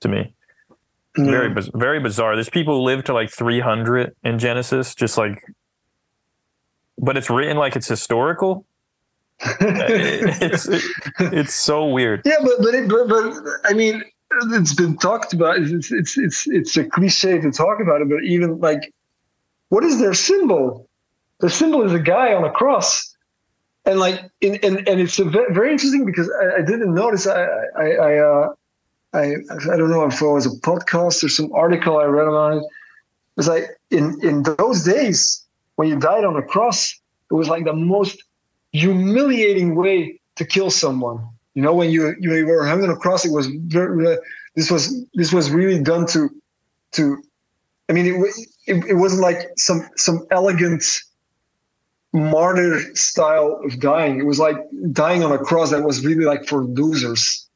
to me. Mm. Very, very bizarre. There's people who live to like 300 in Genesis, just like, but it's written like it's historical. it's it, it's so weird. Yeah, but but, it, but but I mean, it's been talked about. It's it's it's it's a cliche to talk about it, but even like, what is their symbol? The symbol is a guy on a cross and like in, and, and it's very interesting because I, I didn't notice I I I, uh, I I don't know if it was a podcast or some article I read about it. It was like in in those days when you died on a cross, it was like the most humiliating way to kill someone. You know, when you you were hung on a cross, it was very, this was this was really done to to. I mean, it, it, it wasn't like some some elegant martyr style of dying. It was like dying on a cross that was really like for losers.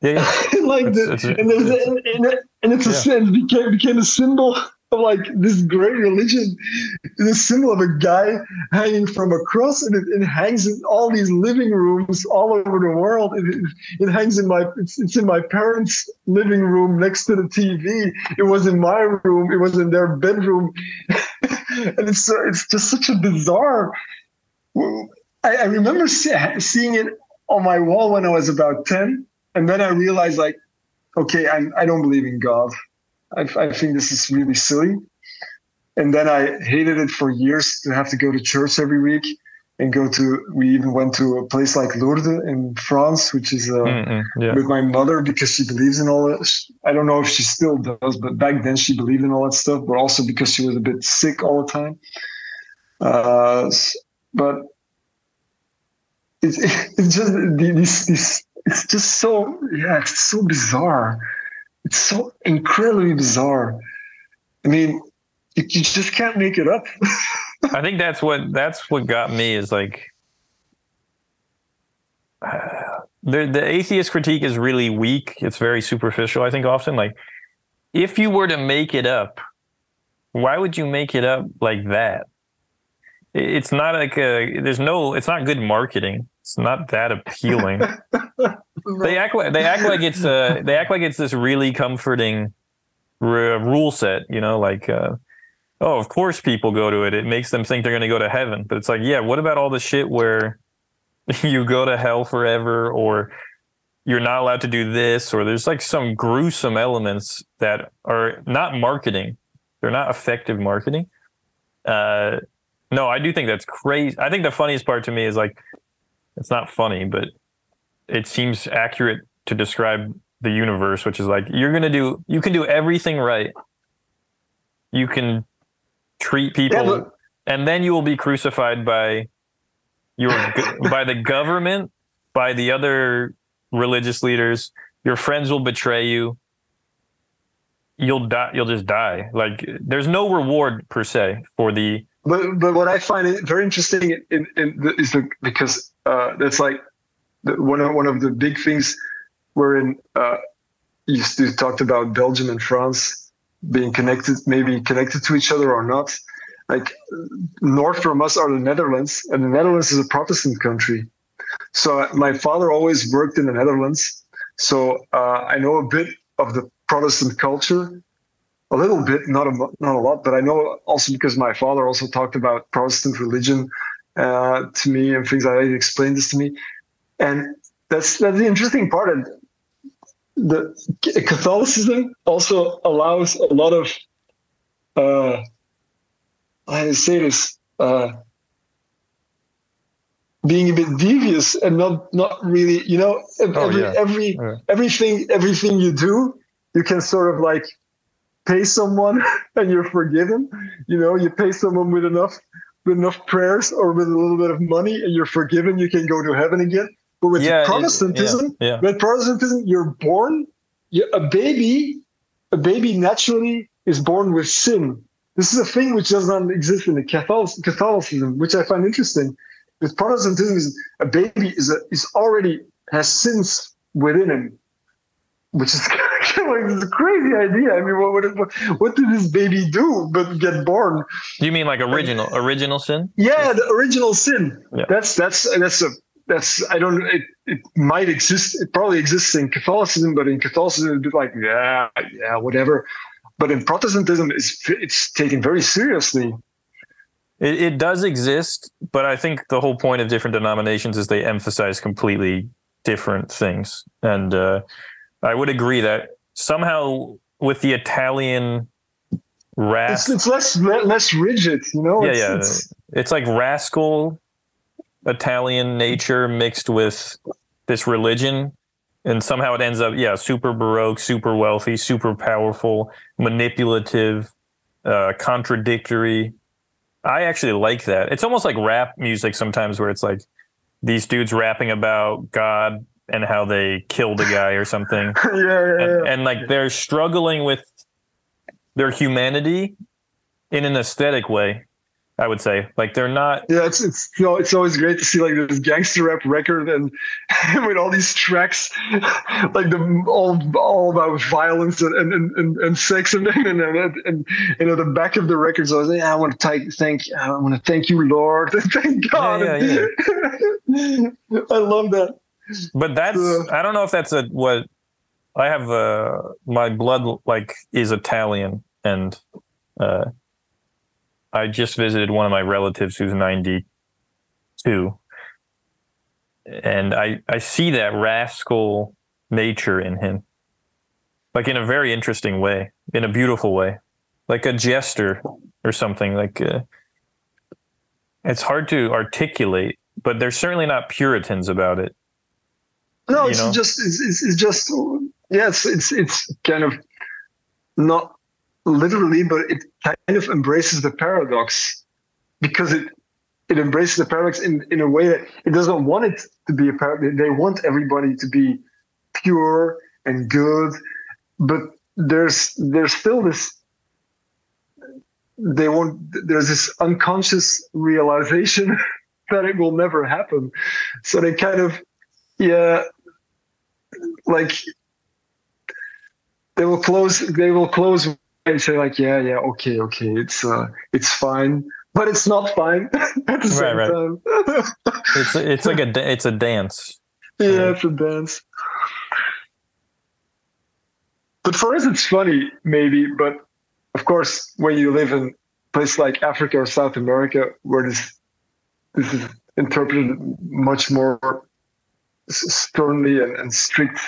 Yeah, yeah. like it's, the, it's, and, it's, and, and, and, it's yeah. a it became became a symbol of like this great religion. It's a symbol of a guy hanging from a cross, and it, it hangs in all these living rooms all over the world. It, it hangs in my it's, it's in my parents' living room next to the TV. It was in my room. It was in their bedroom. and it's it's just such a bizarre. I, I remember see, seeing it on my wall when I was about ten, and then I realized like, okay, I'm I don't believe in God. I, I think this is really silly. And then I hated it for years to have to go to church every week and go to we even went to a place like Lourdes in France, which is uh, yeah. with my mother because she believes in all that. I don't know if she still does, but back then she believed in all that stuff. But also because she was a bit sick all the time. Uh, but it's it's just this this it's just so yeah it's so bizarre. It's so incredibly bizarre. I mean, you, just can't make it up. I think that's what that's what got me is like uh, the the atheist critique is really weak. It's very superficial. I think often like if you were to make it up, why would you make it up like that? It's not like a, there's no it's not good marketing. It's not that appealing. they act like they act like it's uh they act like it's this really comforting r- rule set, you know, like uh oh, of course people go to it. It makes them think they're going to go to heaven. But it's like, yeah, what about all the shit where you go to hell forever or you're not allowed to do this or there's like some gruesome elements that are not marketing. They're not effective marketing. Uh, no, I do think that's crazy. I think the funniest part to me is like, it's not funny, but it seems accurate to describe the universe, which is like you're gonna do, you can do everything right. You can treat people, Yeah, but- and then you will be crucified by your by the government, by the other religious leaders. Your friends will betray you. You'll die. You'll just die. Like there's no reward per se for the But but what I find very interesting in, in the, is the, because uh, that's like one of one of the big things wherein uh, you, you talked about Belgium and France being connected, maybe connected to each other or not. Like north from us are the Netherlands, and the Netherlands is a Protestant country. So uh, my father always worked in the Netherlands, so uh, I know a bit of the Protestant culture a little bit, not a not a lot, but I know also because my father also talked about Protestant religion uh, to me and things like that. He explained this to me, and that's that's the interesting part. And the Catholicism also allows a lot of uh, how to say this. Uh, being a bit devious and not not really you know Oh, every yeah. every Yeah. everything everything you do you can sort of like pay someone and you're forgiven. You know, you pay someone with enough with enough prayers or with a little bit of money and you're forgiven, you can go to heaven again. But with Yeah, Protestantism, yeah, yeah. with Protestantism, you're born you, a baby, a baby naturally is born with sin. This is a thing which does not exist in the Catholic, Catholicism, which I find interesting. With Protestantism, is a baby is a, is already has sins within him, which is like this crazy idea. I mean, what, what what did this baby do but get born? You mean like original original sin? Yeah, the original sin. Yeah. That's that's that's a that's I don't it, it might exist. It probably exists in Catholicism, but in Catholicism it's a bit like yeah yeah whatever. But in Protestantism, it's it's taken very seriously. It, it does exist, but I think the whole point of different denominations is they emphasize completely different things. And uh, I would agree that somehow with the Italian rap, It's it's less less rigid, you know. Yeah, it's, yeah. It's, it's like rascal Italian nature mixed with this religion. And somehow it ends up, yeah, super baroque, super wealthy, super powerful, manipulative, uh, contradictory. I actually like that. It's almost like rap music sometimes where it's like these dudes rapping about God and how they killed a guy or something. yeah, yeah, yeah. And, and like they're struggling with their humanity in an aesthetic way, I would say. Like they're not Yeah, it's it's you know it's always great to see like this gangster rap record and with all these tracks like the all all about violence and and, and, and sex and and, and, and, and you know the back of the records I was like I want to thank thank I want to thank you Lord thank God Yeah, Yeah, I love that but that's Uh. I don't know if that's a what I have uh my blood like is Italian and uh I just visited one of my relatives who's 92 and I I see that rascal nature in him. Like in a very interesting way in a beautiful way. Like a jester or something like uh, it's hard to articulate but they're certainly not puritans about it no it's know? just it's, it's, it's just yeah it's, it's kind of not literally but it kind of embraces the paradox because it it embraces the paradox in, in a way that it doesn't want it to be a paradox they want everybody to be pure and good but there's there's still this they want there's this unconscious realization that it will never happen so they kind of yeah like they will close they will close and say like yeah yeah okay okay it's uh it's fine. But it's not fine at the same right. time. It's it's like a it's a dance. Yeah it's a dance. But for us it's funny maybe but of course when you live in a place like africa or south america where this this is interpreted much more sternly and, and strict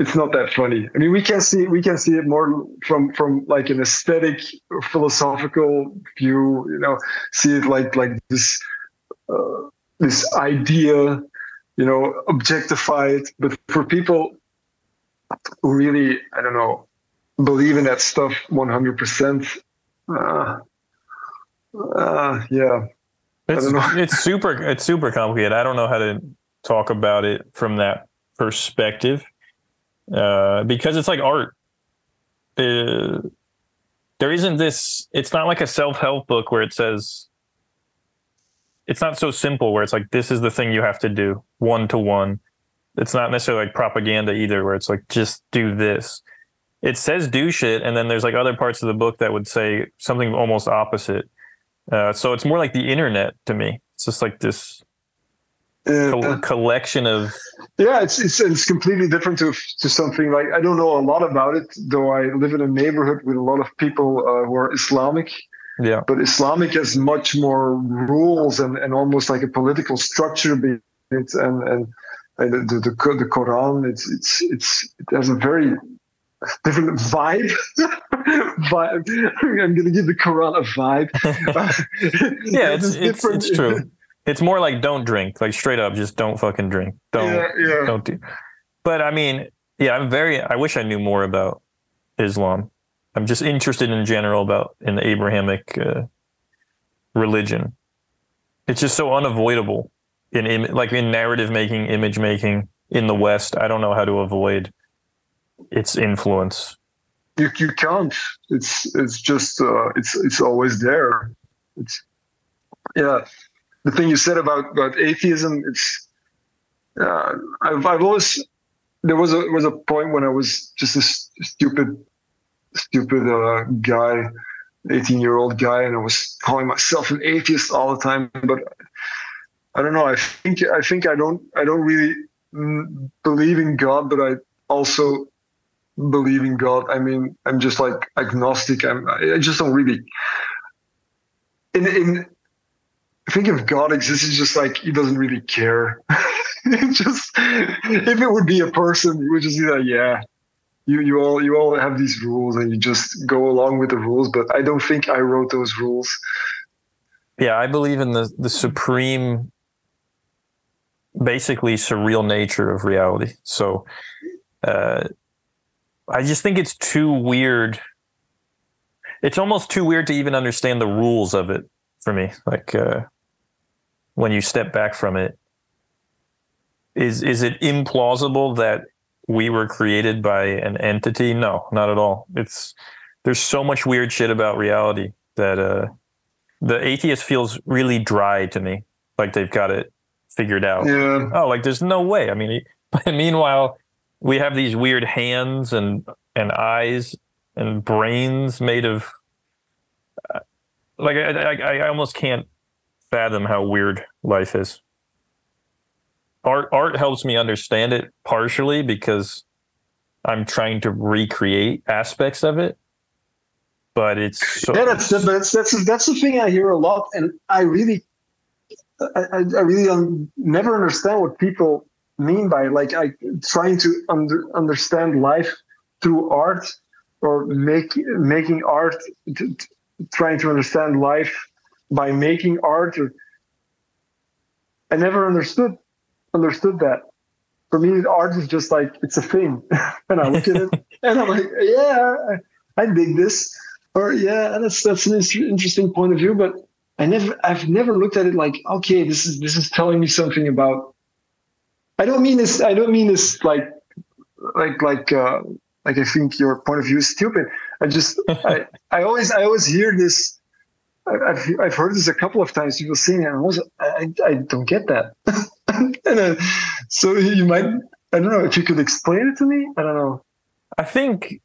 it's not that funny. I mean, we can see we can see it more from from like an aesthetic, philosophical view. You know, see it like like this uh, this idea. You know, objectified. But for people who really, I don't know, believe in that stuff one hundred percent. Uh, uh, yeah, it's, it's super it's super complicated. I don't know how to talk about it from that perspective uh, because it's like art. Uh, there isn't this. It's not like a self help book where it says. It's not so simple where it's like this is the thing you have to do one to one. It's not necessarily like propaganda either, where it's like just do this. It says do shit, and then there's like other parts of the book that would say something almost opposite. Uh, so it's more like the internet to me. It's just like this uh, collection of yeah it's, it's it's completely different to to something like i don't know a lot about it though i live in a neighborhood with a lot of people uh, who are islamic yeah but islamic has much more rules and and almost like a political structure behind it and and, and the, the the quran it's it's it's it has a very different vibe. vibe. I'm going to give the Quran a vibe. yeah, it's, it's, it's, true. It's more like don't drink, like straight up, just don't fucking drink. Don't yeah, yeah. don't do. But I mean, yeah, I'm very. I wish I knew more about Islam. I'm just interested in general about in the Abrahamic uh, religion. It's just so unavoidable in Im- like in narrative making, image making in the West. I don't know how to avoid its influence. You you can't. It's it's just uh, it's it's always there. It's yeah the thing you said about about atheism, it's uh, I've I've always there was a was a point when I was just a stupid stupid uh, guy, eighteen year old guy, and I was calling myself an atheist all the time. But I don't know. I think I think I don't I don't really believe in God, but I also believe in God. I mean, I'm just like agnostic. I'm I just don't really in in Think if God exists, it's just like he doesn't really care. just if it would be a person, he would just be like, yeah, you you all you all have these rules and you just go along with the rules. But I don't think I wrote those rules. Yeah, I believe in the the supreme, basically surreal nature of reality. So, uh, I just think it's too weird. It's almost too weird to even understand the rules of it for me. Like, uh, when you step back from it is is it implausible that we were created by an entity? No not at all. It's there's so much weird shit about reality that uh the atheist feels really dry to me. Like they've got it figured out. Yeah. oh like there's no way. I mean meanwhile we have these weird hands and and eyes and brains made of like I, I, I almost can't fathom how weird life is. Art art helps me understand it partially because I'm trying to recreate aspects of it. But it's so yeah, that's that's that's that's the thing I hear a lot, and I really, I, I really un, never understand what people mean by like I trying to under, understand life through art or make making art, to, trying to understand life by making art or I never understood understood that. For me, art is just like it's a thing, and I look at it and I'm like, yeah, I, I dig this, or yeah, that's that's an interesting point of view. But I never, I've never looked at it like, okay, this is this is telling me something about. I don't mean this. I don't mean this like, like like uh, like I think your point of view is stupid. I just I I always I always hear this I've, I've heard this a couple of times. People saying, and I, was, I, I don't get that. and, uh, so you might, I don't know if you could explain it to me. I don't know. I think,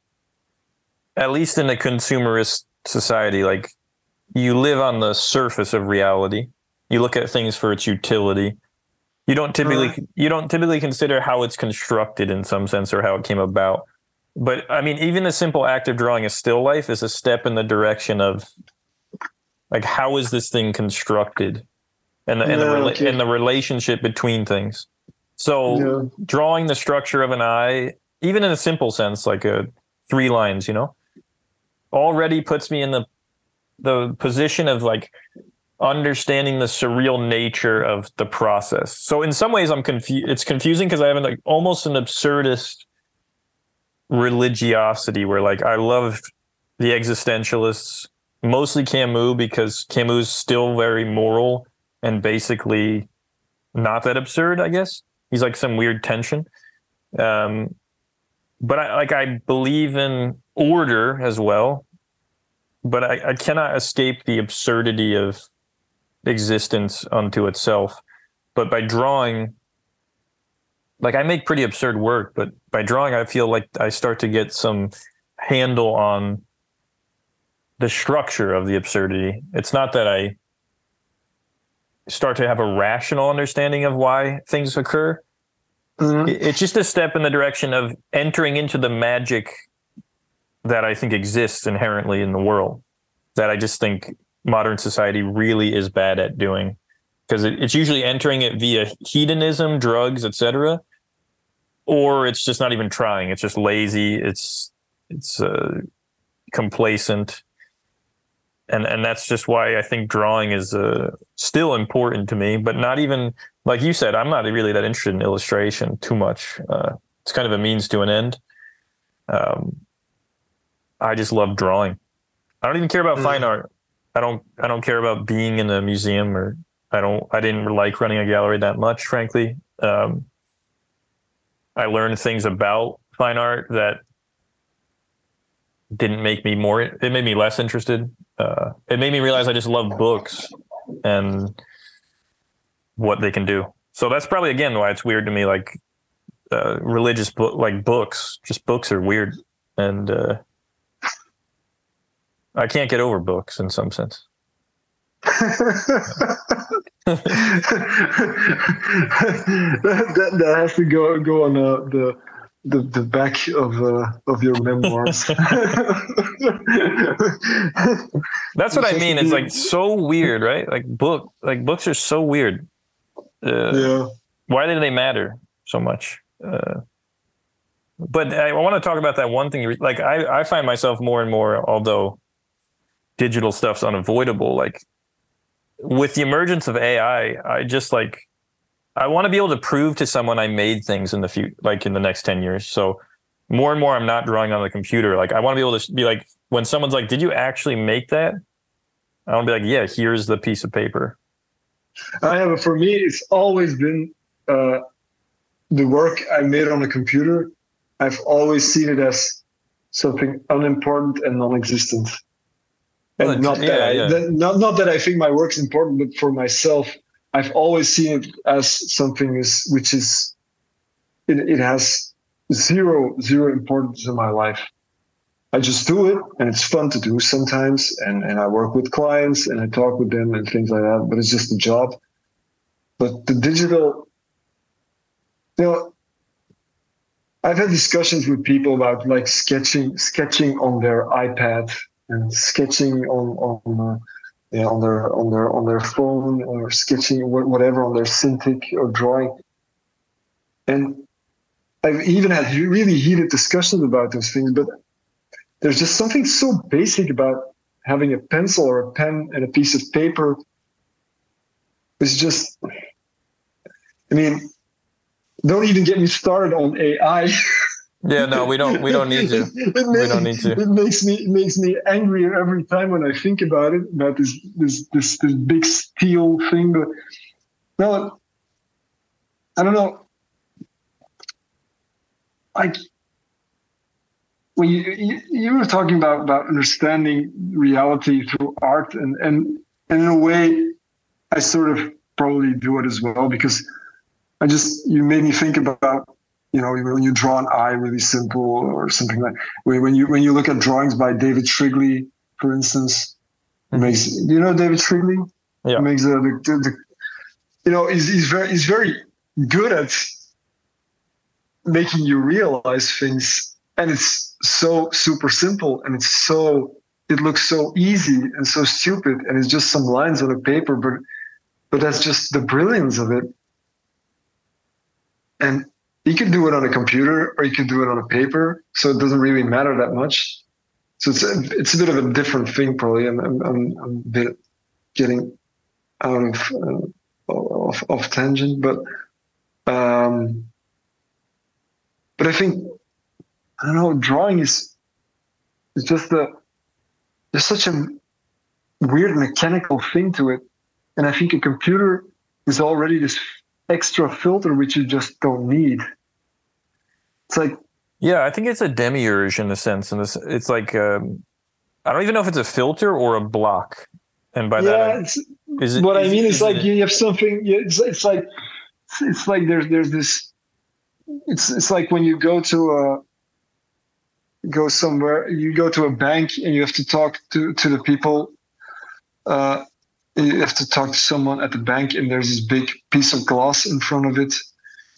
at least in a consumerist society, like you live on the surface of reality. You look at things for its utility. You don't typically uh, you don't typically consider how it's constructed in some sense or how it came about. But I mean, even a simple act of drawing a still life is a step in the direction of like how is this thing constructed and the, and, the rela- okay. and the relationship between things so yeah. drawing the structure of an eye even in a simple sense, like a three lines, you know, already puts me in the the position of like understanding the surreal nature of the process. So in some ways I'm confused it's confusing because I have like almost an absurdist religiosity where like I love the existentialists, mostly Camus because Camus is still very moral and basically not that absurd, I guess. He's like some weird tension. Um but I like I believe in order as well. But I, I cannot escape the absurdity of existence unto itself. But by drawing, like I make pretty absurd work, but by drawing, I feel like I start to get some handle on the structure of the absurdity. It's not that I start to have a rational understanding of why things occur. Mm-hmm. It's just a step in the direction of entering into the magic that I think exists inherently in the world. That I just think modern society really is bad at doing because it, it's usually entering it via hedonism, drugs, etc., or it's just not even trying. It's just lazy. It's it's uh, complacent, and and that's just why I think drawing is uh, still important to me. But not even like you said, I'm not really that interested in illustration too much. Uh, it's kind of a means to an end. Um, I just love drawing. I don't even care about mm. fine art. I don't I don't care about being in a museum or I don't I didn't like running a gallery that much, frankly. Um, I learned things about fine art that didn't make me more it made me less interested. Uh, it made me realize I just love books and what they can do. So that's probably again why it's weird to me like uh, religious book like books, just books are weird and uh, I can't get over books in some sense. That, that, has to go go on uh, the the the back of uh, of your memoirs. That's what I mean. It's like so weird, right? Like book, like books are so weird. Uh, yeah. Why do they matter so much? Uh, but I, I want to talk about that one thing. Like I, I find myself more and more, although digital stuff's unavoidable. Like with the emergence of AI, I just like I want to be able to prove to someone I made things in the future, like in the next 10 years. So more and more I'm not drawing on the computer. Like I want to be able to be like when someone's like, "Did you actually make that?" I want to be like, "Yeah, here's the piece of paper." I have for me it's always been uh, the work I made on a computer. I've always seen it as something unimportant and non-existent and well, not that yeah, I, yeah. That, not not that I think my work's important, but for myself, I've always seen it as something is which is it, it has zero zero importance in my life. I just do it, and it's fun to do sometimes, and and I work with clients and I talk with them and things like that. But it's just a job. But the digital, you know, I've had discussions with people about like sketching sketching on their iPad and sketching on on uh, yeah, on their on their on their phone or sketching whatever on their Cintiq or drawing. And I've even had really heated discussions about those things, but there's just something so basic about having a pencil or a pen and a piece of paper. It's just, I mean, don't even get me started on AI. Yeah, no, we don't. We don't need to. It, we don't need to. It makes me it makes me angrier every time when I think about it. About this this this this big steel thing. But no, I don't know. Like when you, you you were talking about about understanding reality through art, and and and in a way, I sort of probably do it as well because I just you made me think about you know when you draw an eye really simple or something like when you when you look at drawings by David Shrigley, for instance, mm-hmm. makes you know David Shrigley. Yeah, makes the, the, the you know he's, he's very he's very good at making you realize things, and it's so super simple, and it's so it looks so easy and so stupid, and it's just some lines on a paper, but but that's just the brilliance of it. And you can do it on a computer or you can do it on a paper, so it doesn't really matter that much. So it's a, it's a bit of a different thing, probably. I'm I'm, I'm, a bit getting out of uh, off, off tangent, but um, but I think I don't know. Drawing is is just a there's such a weird mechanical thing to it, and I think a computer is already this extra filter which you just don't need. It's like yeah, I think it's a demiurge in a sense, and it's, it's like um, I don't even know if it's a filter or a block. And by yeah, that, it's, is it, what is, I mean is, is like it, you have something. It's, it's like it's like there's there's this. It's it's like when you go to a go somewhere, you go to a bank and you have to talk to to the people. Uh, you have to talk to someone at the bank, and there's this big piece of glass in front of it,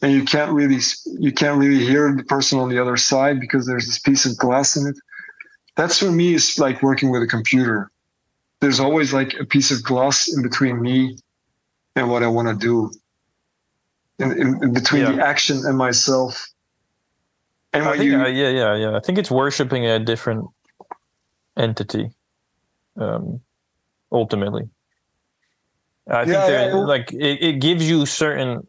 and you can't really you can't really hear the person on the other side because there's this piece of glass in it. That's for me is like working with a computer. There's always like a piece of glass in between me and what I want to do, in, in, in between yeah. the action and myself. And I think, you, uh, yeah, yeah, yeah. I think it's worshiping a different entity, um, ultimately. I think yeah, yeah, like it, it gives you certain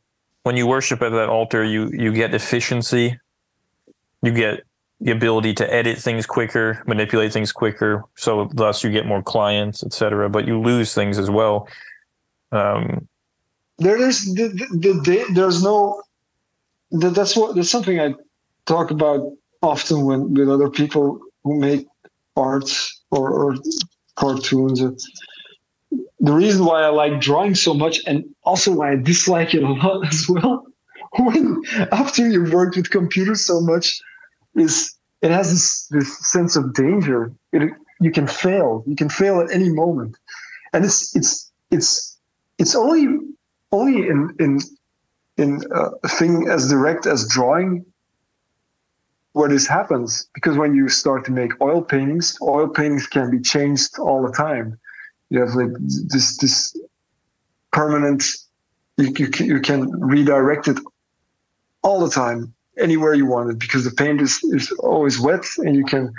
when you worship at that altar, you you get efficiency, you get the ability to edit things quicker, manipulate things quicker, so thus you get more clients, etc. But you lose things as well. Um, there is the, the, the, there's no that's what that's something I talk about often when with other people who make art or, or cartoons. The reason why I like drawing so much and also why I dislike it a lot as well, when after you've worked with computers so much, is it has this, this sense of danger. It, you can fail. You can fail at any moment, and it's it's it's it's only only in in in uh, a thing as direct as drawing where this happens because when you start to make oil paintings oil paintings can be changed all the time you have like this this permanent you, you, you can redirect it all the time anywhere you want it because the paint is, is always wet and you can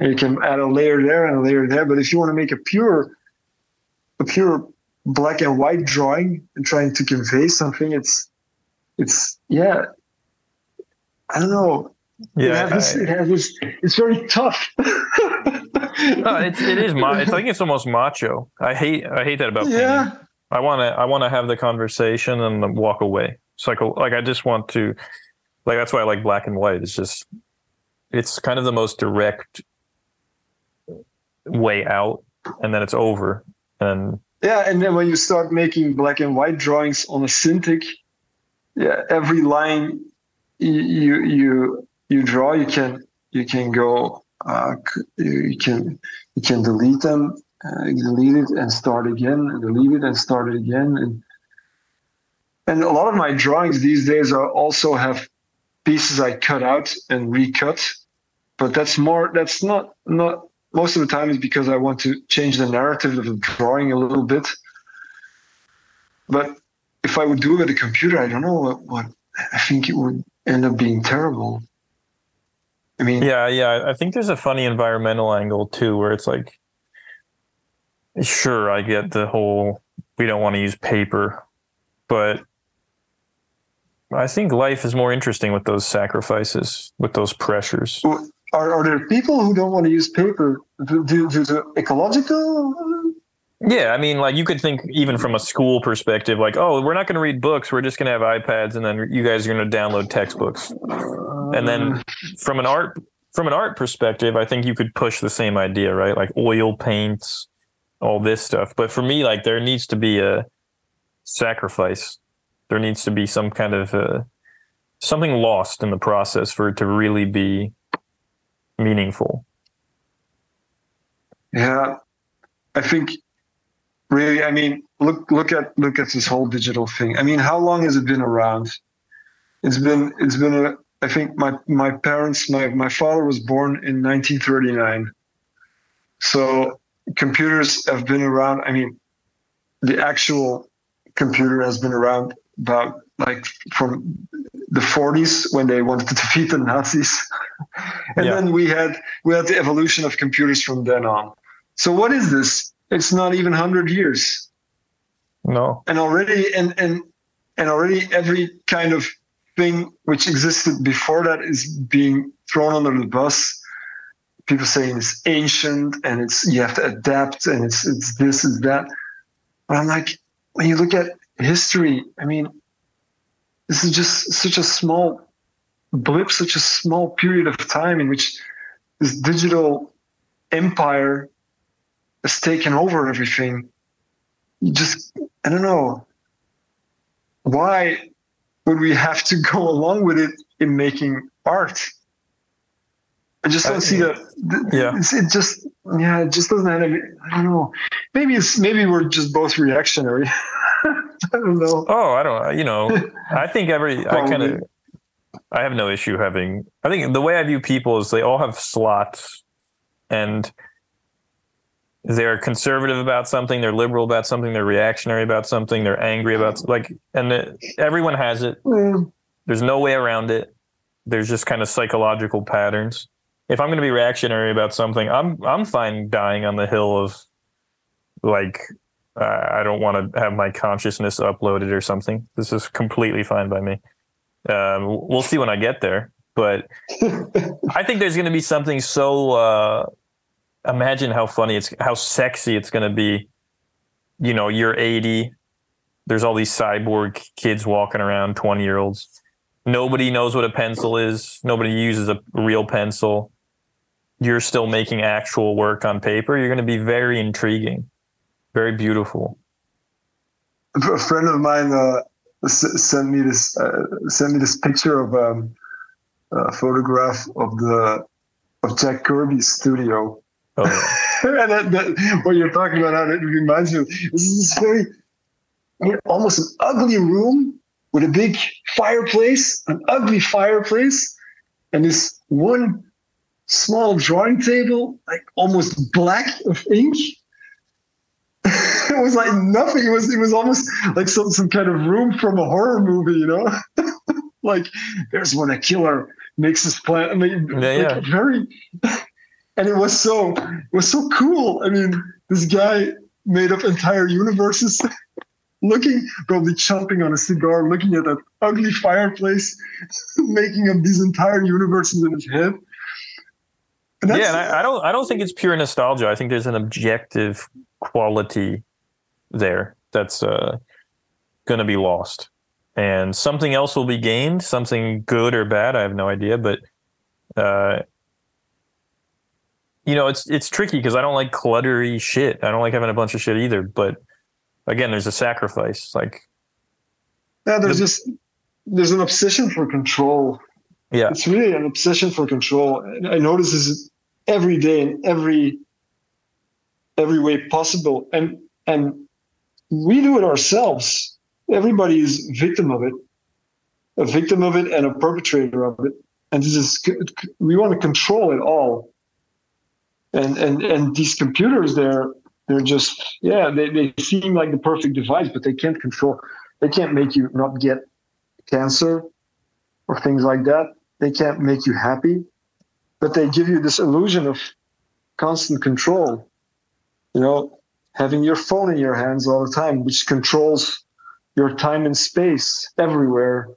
and you can add a layer there and a layer there but if you want to make a pure a pure black and white drawing and trying to convey something it's it's yeah i don't know yeah, it has, this, it has this. It's very tough. no, it's it is. Ma- it's, I think it's almost macho. I hate I hate that about yeah. Painting. I want to I want to have the conversation and walk away. It's like like I just want to like that's why I like black and white. It's just it's kind of the most direct way out, and then it's over. And yeah, and then when you start making black and white drawings on a Cintiq, yeah, every line you you you draw, you can you can go you can you can delete them, uh, delete it and start again, and delete it and start it again, and and a lot of my drawings these days are also have pieces I cut out and recut, but that's more that's not not most of the time is because I want to change the narrative of the drawing a little bit. But if I would do it with a computer, I don't know what, what I think it would end up being terrible. I mean, yeah, yeah. I think there's a funny environmental angle too, where it's like, sure, I get the whole we don't want to use paper, but I think life is more interesting with those sacrifices, with those pressures. Are, are there people who don't want to use paper due, due to ecological yeah, I mean, like you could think even from a school perspective, like, oh, we're not going to read books. We're just going to have iPads, and then you guys are going to download textbooks. And then from an art from an art perspective, I think you could push the same idea, right? Like oil paints, all this stuff. But for me, like there needs to be a sacrifice. There needs to be some kind of uh, something lost in the process for it to really be meaningful. Yeah, I think really i mean look look at look at this whole digital thing i mean how long has it been around it's been it's been a i think my my parents my my father was born in 1939 so computers have been around i mean the actual computer has been around about like from the 40s when they wanted to defeat the Nazis, and Yeah. then we had we had the evolution of computers from then on. So what is this? It's not even 100 years, No. and already and and and already every kind of thing which existed before that is being thrown under the bus. People saying it's ancient and it's you have to adapt and it's it's this is that. But I'm like, when you look at history, I mean, this is just such a small blip, such a small period of time in which this digital empire has taken over everything. You just, I don't know. Why would we have to go along with it in making art? I just don't I- see that. Yeah. It's, it just, yeah, it just doesn't have any, I don't know. Maybe it's, maybe we're just both reactionary. I don't know. Oh, I don't. You know, I think every. I kind of. I have no issue having. I think the way I view people is they all have slots, and they're conservative about something, they're liberal about something, they're reactionary about something, they're angry about like, and the, everyone has it. Mm, There's no way around it. There's just kind of psychological patterns. If I'm going to be reactionary about something, I'm I'm fine dying on the hill of like uh, I don't want to have my consciousness uploaded or something. This is completely fine by me. Um, we'll see when I get there, but I think there's going to be something so. Uh, imagine how funny it's how sexy it's going to be. You know, you're 80. There's all these cyborg kids walking around, 20 year olds. Nobody knows what a pencil is. Nobody uses a real pencil. You're still making actual work on paper. You're going to be very intriguing, very beautiful. a friend of mine uh, sent me this uh, sent me this picture of um, a photograph of the of Jack Kirby's studio. Oh, and that, that, what you're talking about, how it reminds me, this is this very I mean, almost an ugly room with a big fireplace, an ugly fireplace, and this one small drawing table, like almost black of ink. it was like nothing. It was it was almost like some some kind of room from a horror movie, you know. like there's when a killer makes his plan. I mean, Yeah, like yeah. very. And it was so it was so cool. I mean, this guy made up entire universes, looking probably chomping on a cigar, looking at that ugly fireplace, making up these entire universes in his head. And yeah, and I, I don't. I don't think it's pure nostalgia. I think there's an objective quality there that's uh, going to be lost, and something else will be gained. Something good or bad, I have no idea. But uh, you know, it's it's tricky because I don't like cluttery shit. I don't like having a bunch of shit either. But again, there's a sacrifice. Like, Yeah, there's just there's an obsession for control. yeah, It's really an obsession for control. And I notice this every day in every every way possible. And and we do it ourselves. Everybody is victim of it, a victim of it, and a perpetrator of it. And this is we want to control it all. And and and these computers, they're they're just yeah, they, they seem like the perfect device, but they can't control. They can't make you not get cancer or things like that. They can't make you happy, but they give you this illusion of constant control. You know, having your phone in your hands all the time, which controls your time and space everywhere.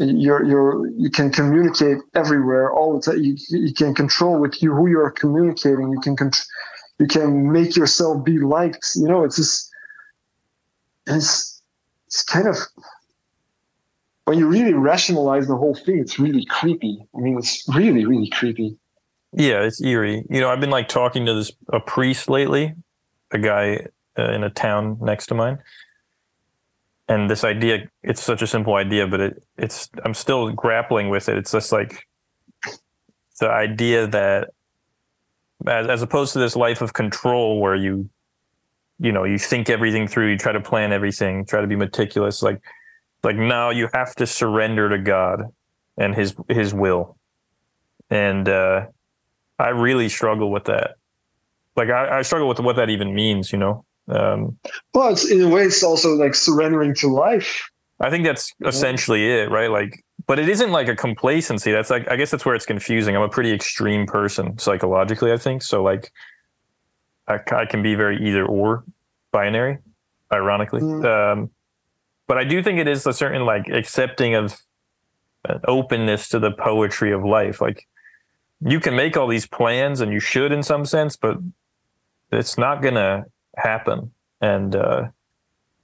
You're, you're, you can communicate everywhere all the time. You, you can control with you who you are communicating. You can, contr- you can make yourself be liked. You know, it's just, it's, it's kind of when you really rationalize the whole thing, it's really creepy. I mean, it's really, really creepy. Yeah, it's eerie. You know, I've been like talking to this a priest lately, a guy uh, in a town next to mine, and this idea. It's such a simple idea, but it it's I'm still grappling with it. It's just like the idea that as as opposed to this life of control where you you know you think everything through, you try to plan everything, try to be meticulous. Like like now you have to surrender to God and His His will, and. uh I really struggle with that. Like I, I struggle with what that even means, you know. Um, Well, it's in a way, it's also like surrendering to life. I think that's essentially it, right? Like, but it isn't like a complacency. That's like, I guess that's where it's confusing. I'm a pretty extreme person psychologically, I think. So, like, I, I can be very either or binary, ironically. Mm. Um, but I do think it is a certain like accepting of an openness to the poetry of life. Like, you can make all these plans and you should in some sense, but it's not going to happen. And uh,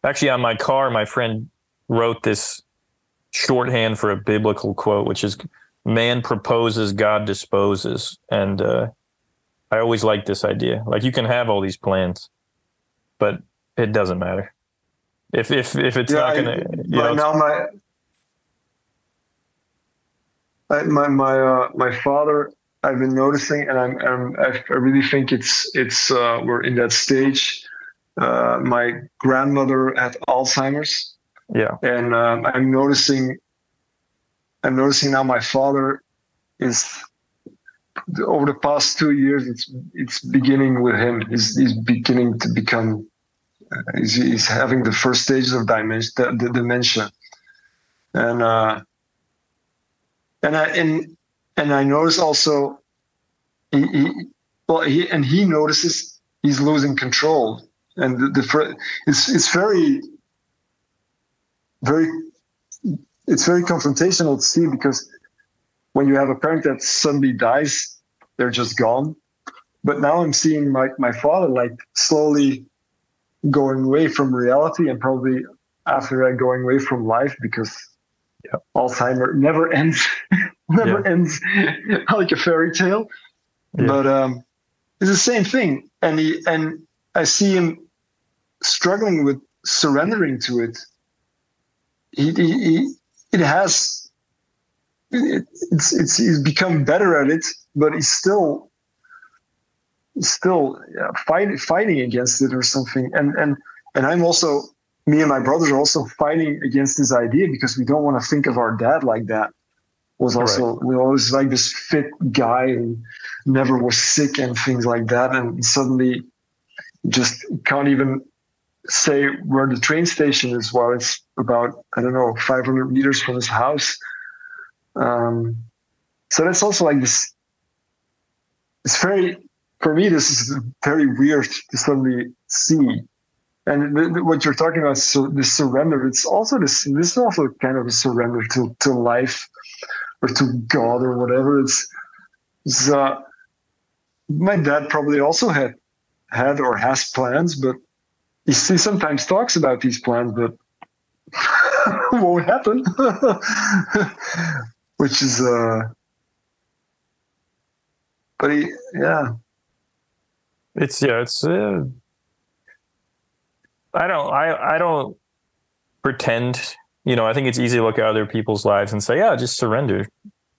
actually, on my car, my friend wrote this shorthand for a biblical quote, which is man proposes, God disposes. And uh, I always like this idea. Like you can have all these plans, but it doesn't matter. If if if it's yeah, not gonna, I, you know, now my my my uh, my father I've been noticing, and I'm, I'm I really think it's it's uh, we're in that stage. Uh, my grandmother had Alzheimer's, yeah. And um, I'm noticing, I'm noticing now my father is over the past two years. It's it's beginning with him. He's he's beginning to become. Uh, he's, he's having the first stages of dementia, the, the dementia, and uh, and I and and I notice also. He, he well, he and he notices he's losing control, and the, the it's it's very very it's very confrontational to see because when you have a parent that suddenly dies, they're just gone. But now I'm seeing my, my father like slowly going away from reality and probably after that going away from life because yeah. Alzheimer never ends, never yeah. ends like a fairy tale. Yeah. But um, it's the same thing, and he and I see him struggling with surrendering to it he, he, it has it, it's it's he's become better at it, but he's still still yeah, fight, fighting against it or something. And and and I'm also me and my brothers are also fighting against this idea because we don't want to think of our dad like that. Was also right. we always like this fit guy and never was sick and things like that, and suddenly just can't even say where the train station is while it's about I don't know 500 meters from his house. Um, so that's also like this. It's very for me. This is very weird to suddenly see, and th- th- what you're talking about, so this surrender. It's also this. This is also kind of a surrender to to life, or to God, or whatever. It's. it's uh, my dad probably also had had or has plans, but he, sometimes talks about these plans, but won't happen. Which is, uh, but he, yeah. It's yeah, it's. Uh, I don't. I I don't pretend. You know, I think it's easy to look at other people's lives and say, "Yeah, just surrender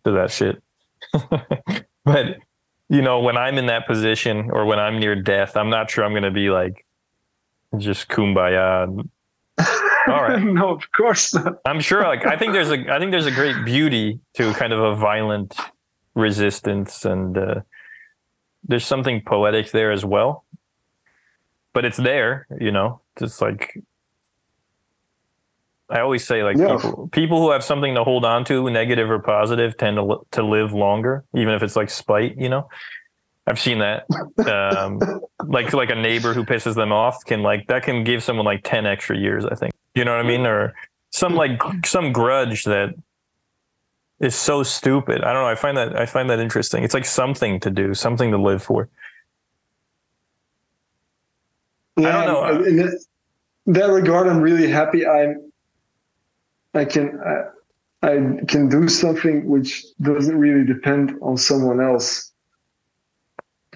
to that shit." but you know, when I'm in that position or when I'm near death, I'm not sure I'm going to be like, just kumbaya. All right. no, of course not. I'm sure. Like, I think there's a, I think there's a great beauty to kind of a violent resistance, and uh, there's something poetic there as well. But it's there, you know. Just like I always say, like yeah. people, people who have something to hold on to, negative or positive, tend to to live longer, even if it's like spite, you know. I've seen that. Um, like like a neighbor who pisses them off can like that can give someone like ten extra years. I think you know what I mean, or some like some grudge that is so stupid. I don't know. I find that I find that interesting. It's like something to do, something to live for. Yeah, I don't know. In that, that regard, I'm really happy. I'm. I can. I, I can do something which doesn't really depend on someone else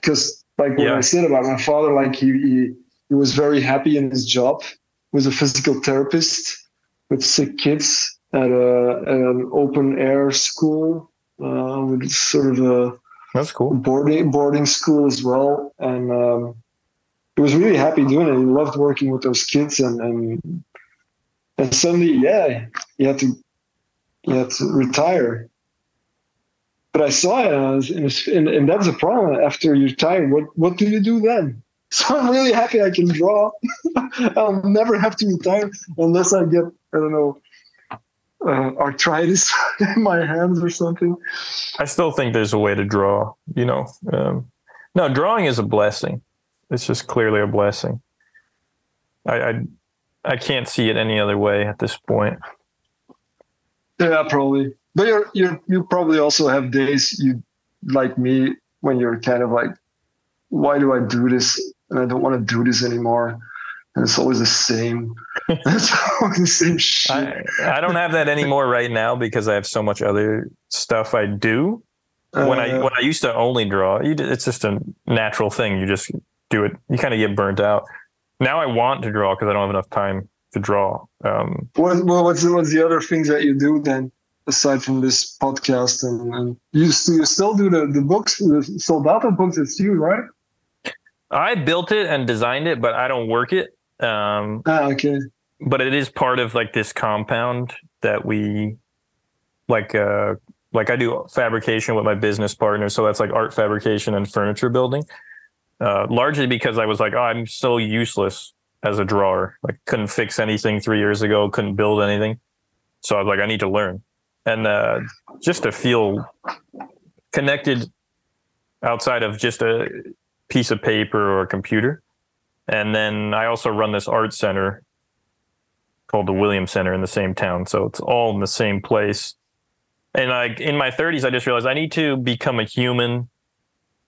because like what yeah. I said about my father, like he, he, he was very happy in his job. He was a physical therapist with sick kids at, a, at an open air school uh, with sort of a that's cool boarding boarding school as well, and um, he was really happy doing it. He loved working with those kids, and and and suddenly, yeah, he had to he had to retire but I saw it, and, and, and that's a problem. After you retire, what what do you do then? So I'm really happy I can draw. I'll never have to retire unless I get I don't know uh, arthritis in my hands or something. I still think there's a way to draw. You know, um, no, drawing is a blessing. It's just clearly a blessing. I, I I can't see it any other way at this point. Yeah, probably. But you're you you probably also have days you like me when you're kind of like, why do I do this? And I don't want to do this anymore. And it's always the same. it's always the same shit. I, I don't have that anymore right now because I have so much other stuff I do. When I Uh, when I used to only draw, you, it's just a natural thing. You just do it. You kind of get burnt out. Now I want to draw because I don't have enough time to draw. Um, What, well, what's what's the other things that you do then, aside from this podcast? And, and you, you still do the, the books, the Soldato books. It's you, right? I built it and designed it, but I don't work it. Um, Ah, okay. but it is part of like this compound that we like uh like I do fabrication with my business partner so that's like art fabrication and furniture building uh largely because I was like oh I'm so useless as a drawer like couldn't fix anything 3 years ago couldn't build anything so I was like I need to learn and uh just to feel connected outside of just a piece of paper or a computer and then I also run this art center called the Williams Center in the same town. So it's all in the same place. And like in my 30s, I just realized I need to become a human.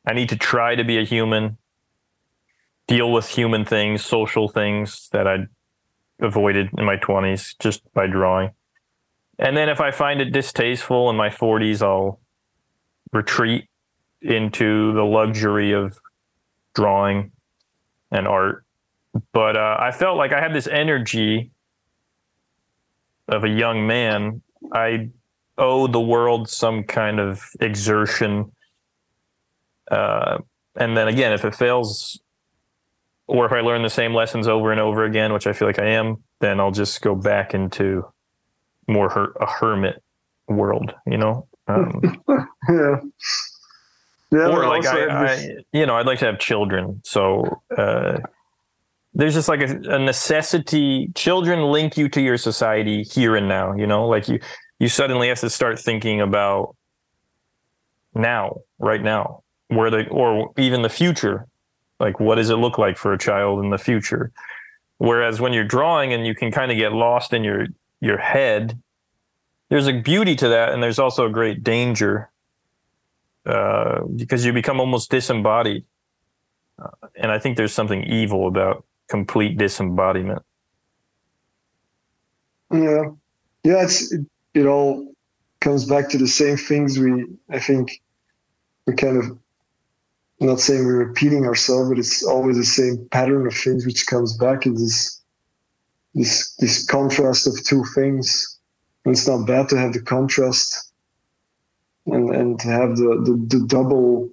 I need to try to be a human, deal with human things, social things that I avoided in my 20s just by drawing. And then if I find it distasteful in my 40s, I'll retreat into the luxury of drawing and art. But uh, I felt like I had this energy of a young man. I owe the world some kind of exertion. Uh, and then again, if it fails, or if I learn the same lessons over and over again, which I feel like I am, then I'll just go back into more her- a hermit world, you know? Um, Yeah. Yeah. or like I, I, you know, I'd like to have children. So uh, there's just like a, a necessity. Children link you to your society here and now. You know, like you, you suddenly have to start thinking about now, right now, where the or even the future. Like, what does it look like for a child in the future? Whereas when you're drawing and you can kind of get lost in your your head, there's a beauty to that, and there's also a great danger uh, because you become almost disembodied. Uh, and I think there's something evil about complete disembodiment. Yeah, yeah. It's it, it all comes back to the same things. We I think we kind of not saying we're repeating ourselves, but it's always the same pattern of things which comes back. Is this this this contrast of two things. And it's not bad to have the contrast and and to have the the, the double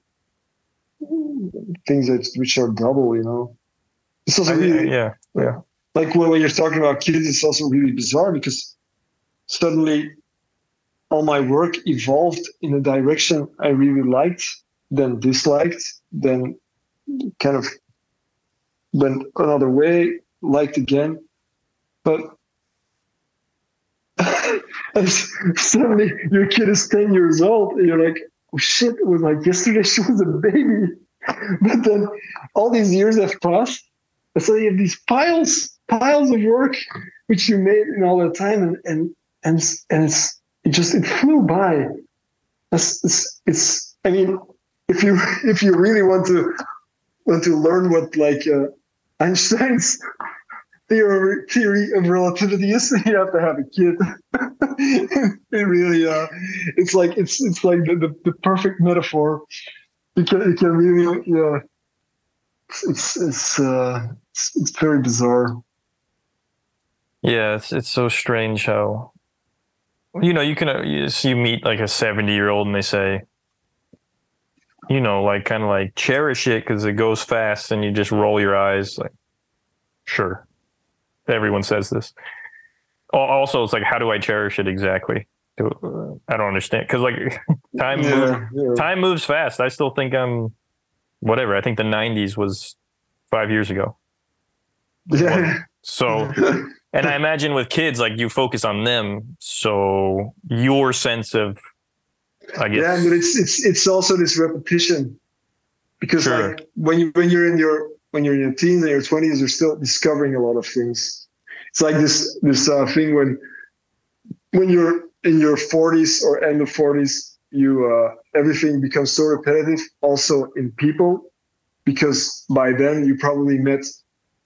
things that which are double. You know, it's also really yeah, yeah. like when, when you're talking about kids, it's also really bizarre because suddenly all my work evolved in a direction I really liked, then disliked, then kind of went another way, liked again. But suddenly your kid is 10 years old, and you're like, oh shit, it was like yesterday she was a baby. But then all these years have passed. And so you have these piles, piles of work which you made in all the time, and and and and it's it just it flew by. It's, it's, it's I mean, if you if you really want to want to learn what like uh, Einstein's theory theory of relativity is, you have to have a kid. it really uh, it's like it's it's like the, the, the perfect metaphor. You can you can really yeah. It's it's uh, it's it's very bizarre. Yeah, it's it's so strange how you know you can uh, you, you meet like a 70 year old and they say you know like kind of like cherish it because it goes fast and you just roll your eyes like sure everyone says this. Also it's like how do i cherish it exactly? I don't understand. Because like time moves, yeah. time moves fast. I still think i'm whatever. I think the 90s was five years ago. Yeah. so and I imagine with kids, like you focus on them, so your sense of, I guess, yeah, but it's it's it's also this repetition, because Sure. like when you when you're in your when you're in your teens and your twenties, you're still discovering a lot of things. It's like this this uh, thing when when you're in your forties or end of forties, you uh, everything becomes so repetitive. Also in people, because by then you probably met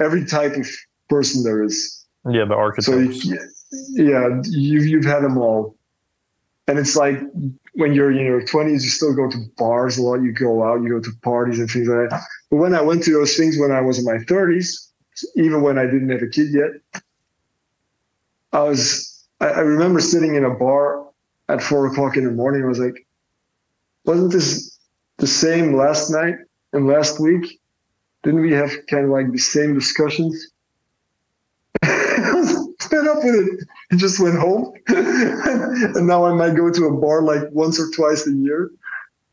every type of person there is. yeah, the So you, yeah, you've you've had them all, and it's like when you're in your twenties, you still go to bars a lot. You go out, you go to parties and things like that. But when I went to those things when I was in my thirties, even when I didn't have a kid yet, I was. I, I remember sitting in a bar at four o'clock in the morning. I was like, "Wasn't this the same last night and last week? Didn't we have kind of like the same discussions?" I was fed up with it. I just went home, and now I might go to a bar like once or twice a year,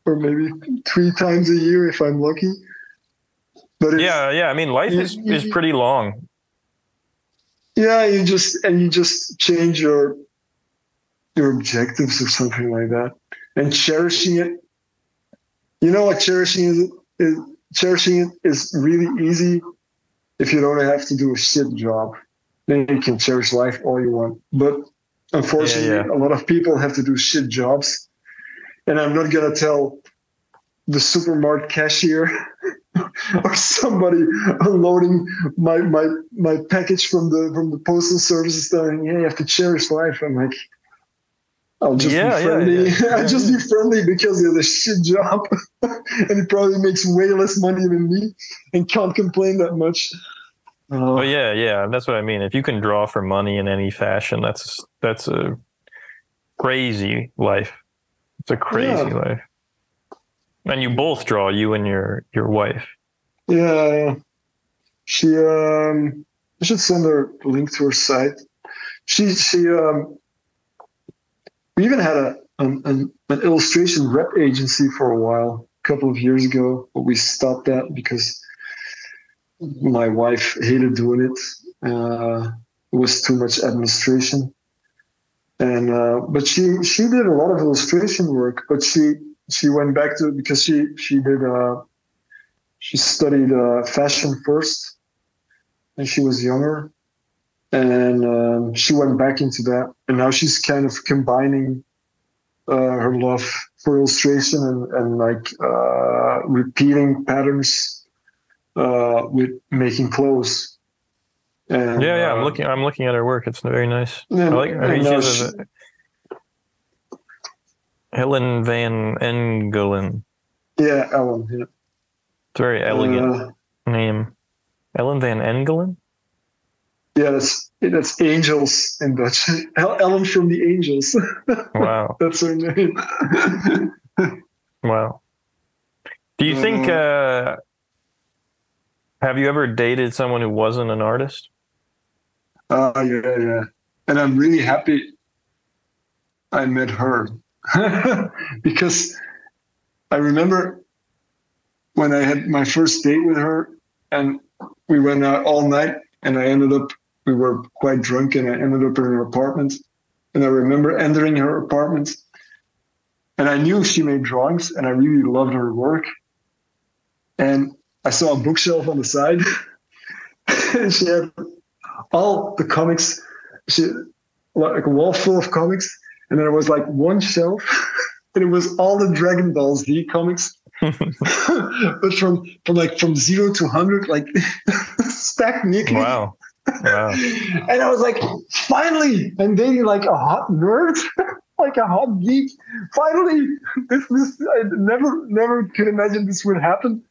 or maybe three times a year if I'm lucky. But Yeah, yeah. I mean, life You- is you- is pretty long. yeah, you just and you just change your your objectives or something like that, and cherishing it. You know what cherishing is? is cherishing it is really easy if you don't have to do a shit job. Then you can cherish life all you want. But unfortunately, Yeah, yeah. a lot of people have to do shit jobs, and I'm not gonna tell the supermarket cashier or somebody unloading my my my package from the from the postal services saying, "Yeah, you have to cherish life." I'm like, I'll just Yeah, be friendly. yeah. I'll just be friendly because has a shit job, and he probably makes way less money than me, and can't complain that much. Uh, Oh yeah, yeah. That's what I mean. If you can draw for money in any fashion, that's that's a crazy life. It's a crazy Yeah. life. And you both draw, you and your your wife. Yeah, she. Um, I should send her a link to her site. She she. Um, we even had a an, an, an illustration rep agency for a while, a couple of years ago, but we stopped that because my wife hated doing it. Uh, it was too much administration, and uh, but she she did a lot of illustration work, but she she went back to it because she she did. Uh, she studied uh, fashion first when she was younger and um, she went back into that and now she's kind of combining uh, her love for illustration and, and like uh, repeating patterns uh, with making clothes and, Yeah, yeah. I'm uh, looking I'm looking at her work. It's very nice. I like I mean she- a, Helen Van Engelen. yeah Ellen yeah. It's a very elegant Uh, name. Ellen Van Engelen? yeah that's that's angels in Dutch El- Ellen from the angels Wow. that's her name Wow. Do you think uh have you ever dated someone who wasn't an artist? Uh, yeah, yeah. And I'm really happy I met her because I remember when I had my first date with her and we went out all night and I ended up, we were quite drunk and I ended up in her apartment. And I remember entering her apartment and I knew she made drawings and I really loved her work. And I saw a bookshelf on the side and she had all the comics, she, like a wall full of comics, and there was like one shelf, and it was all the Dragon Ball Z comics, but from from like from zero to hundred, like stacked neatly. Wow. Wow. And I was like, finally, I'm dating like a hot nerd, like a hot geek. Finally, this this I never never could imagine this would happen.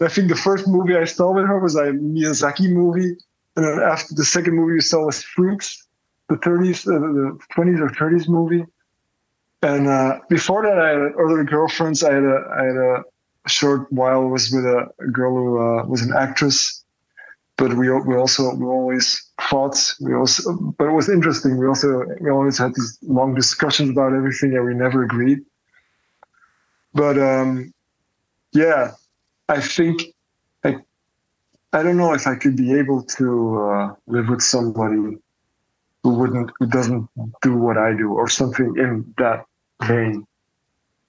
I think the first movie I saw with her was a Miyazaki movie, and then after the second movie we saw was Freaks, the 30s, uh, the 20s or 30s movie. And uh, before that, I had other girlfriends. I had a I had a short while was with a, a girl who uh, was an actress, but we we also we always fought. We also, but it was interesting. We also we always had these long discussions about everything, and we never agreed. But um, yeah, I think I I don't know if I could be able to uh, live with somebody who wouldn't who doesn't do what I do or something in that vein.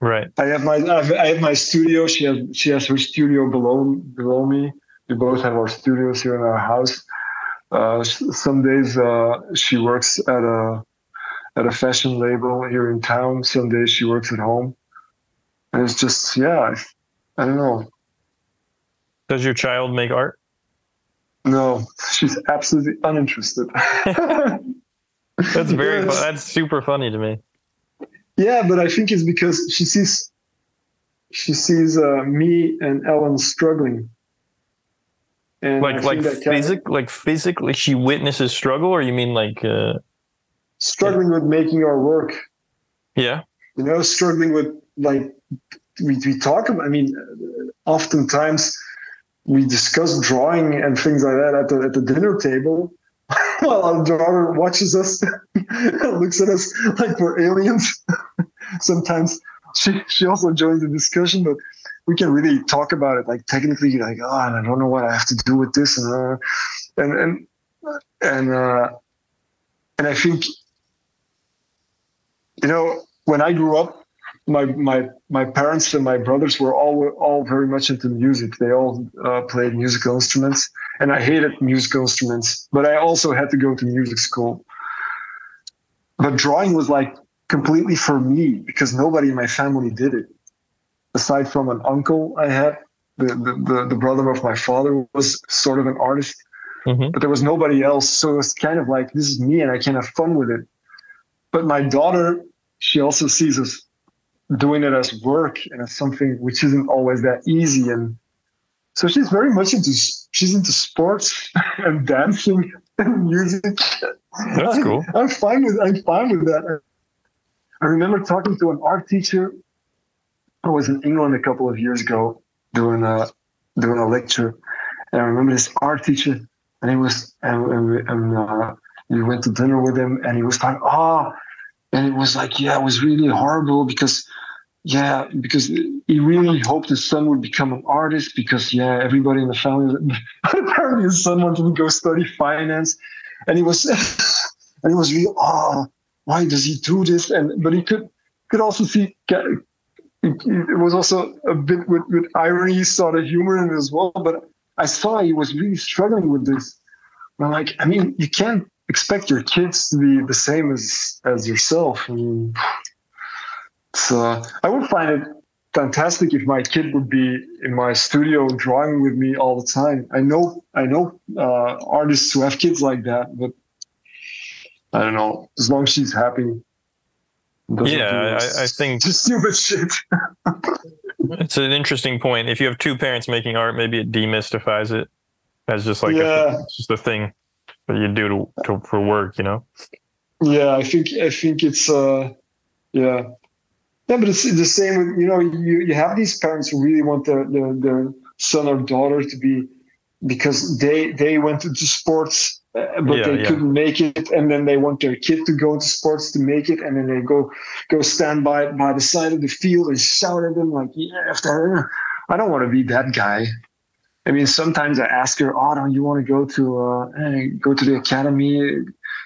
Right. I have my I have my studio. She has she has her studio below below me. We both have our studios here in our house. Uh, some days uh, she works at a at a fashion label here in town. Some days she works at home, and it's just yeah, I, I don't know. Does your child make art? No, she's absolutely uninterested. that's very yes. that's super funny to me. Yeah, but I think it's because she sees she sees uh, me and Ellen struggling. And like like physic like physically she witnesses struggle or you mean like uh struggling yeah. with making our work. Yeah. You know, struggling with like we, we talk about I mean oftentimes we discuss drawing and things like that at the at the dinner table while our daughter watches us looks at us like we're aliens. Sometimes she she also joins the discussion, but we can really talk about it like technically like oh and I don't know what I have to do with this and uh, and and and uh, and I think you know when I grew up my my my parents and my brothers were all all very much into music. They all uh, played musical instruments, and I hated musical instruments. But I also had to go to music school. But drawing was like completely for me because nobody in my family did it, aside from an uncle I had. The the the, the brother of my father was sort of an artist, mm-hmm. but there was nobody else. So it was kind of like this is me, and I can have fun with it. But my daughter, she also sees us doing it as work and as something which isn't always that easy. And so she's very much into she's into sports and dancing and music. That's I, cool. I'm fine with i'm fine with that. I remember talking to an art teacher. I was in england a couple of years ago doing a doing a lecture. And i remember this art teacher and he was and, and, and uh, we went to dinner with him and he was like oh and it was like yeah it was really horrible because yeah because he really hoped his son would become an artist because yeah everybody in the family apparently his son wanted to go study finance. And he was and he was really oh why does he do this? And but he could could also see it was also a bit with, with irony sort of humor in it as well but i saw he was really struggling with this. I'm like i mean you can't expect your kids to be the same as as yourself. I mean, so I would find it fantastic if my kid would be in my studio drawing with me all the time. I know I know uh, artists who have kids like that, but I don't know. As long as she's happy. Yeah, I, I, think just stupid shit. it's an interesting point. If you have two parents making art, maybe it demystifies it as just like yeah. a, just a thing that you do to, to, for work, you know? Yeah, I think I think it's uh, yeah, yeah, but it's the same with you know you you have these parents who really want their their, their son or daughter to be because they they went into sports uh, but yeah, they yeah. couldn't make it and then they want their kid to go to sports to make it and then they go go stand by by the side of the field and shout at them like yeah after I don't want to be that guy I mean, sometimes I ask her, "Oh, don't you want to go to uh, go to the academy,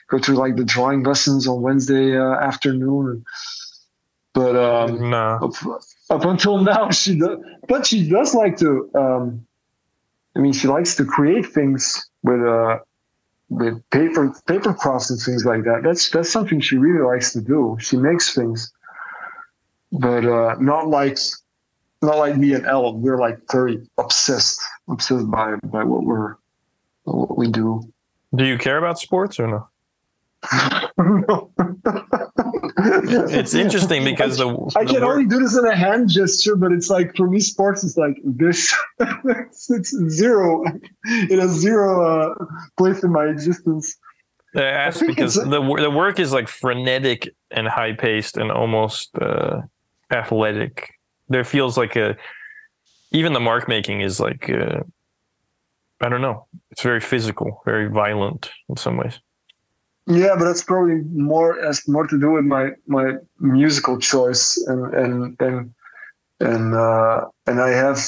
go to like the drawing lessons on Wednesday uh, afternoon?" But um, no. up, up, until now, she does. But she does like to. Um, I mean, she likes to create things with uh, with paper paper crafts and things like that. That's that's something she really likes to do. She makes things, but uh, not like not like me and Ellen. We're like very obsessed, obsessed by by what we're what we do. Do you care about sports or no? no. it's interesting because the, I can only do this in a hand gesture, but it's like for me, sports is like this. it's, it's, zero. It has zero uh, place in my existence. I ask I because the the work is like frenetic and high paced and almost uh, athletic there feels like a even the mark making is like uh, I don't know. It's very physical, very violent in some ways. Yeah, but that's probably more has more to do with my my musical choice and and and and uh, and I have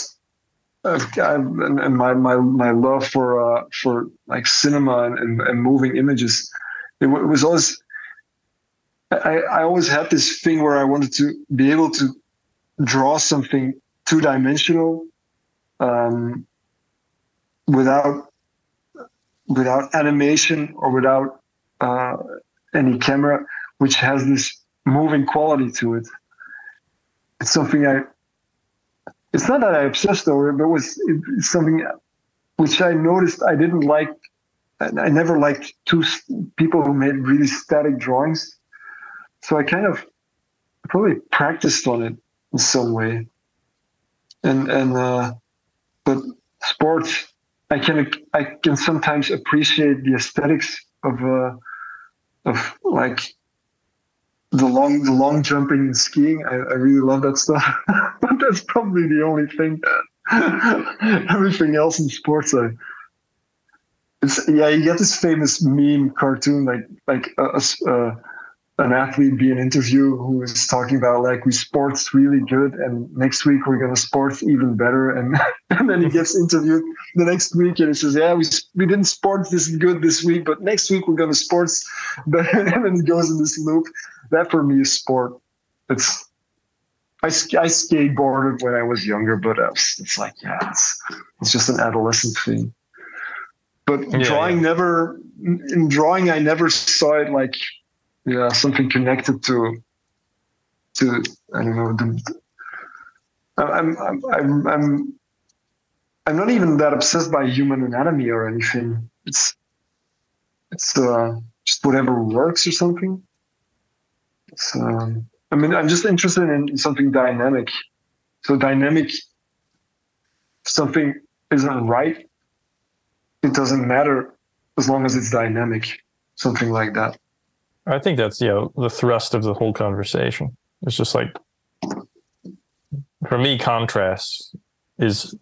and, my my my love for uh, for like cinema and, and, and moving images. It, w- it was always I, I always had this thing where I wanted to be able to draw something two dimensional um, without without animation or without uh, any camera, which has this moving quality to it. It's something I. It's not that I obsessed over it, but it was it's something which I noticed I didn't like. I never liked two people who made really static drawings. So I kind of probably practiced on it in some way. And and uh, but sports, I can I can sometimes appreciate the aesthetics of uh, of like the long the long jumping and skiing. I, I really love that stuff. but that's probably the only thing. Everything else in sports, I it's yeah. You get this famous meme cartoon like like uh, uh, a, a, an athlete be an interview who is talking about like we sports really good and next week we're gonna sports even better. And and then he gets interviewed the next week and he says yeah we we didn't sports this good this week but next week we're gonna sports and then he goes in this loop. That for me is sport. It's I, I skateboarded when I was younger but was, it's like yeah it's it's just an adolescent thing. But yeah, drawing yeah. never in drawing I never saw it like yeah something connected to to I don't know the, I'm, I'm I'm I'm I'm not even that obsessed by human anatomy or anything. It's it's uh, just whatever works or something. It's, um, I mean, I'm just interested in something dynamic. So dynamic, something isn't right. It doesn't matter as long as it's dynamic. Something like that. I think that's you know the thrust of the whole conversation. It's just like for me, contrast is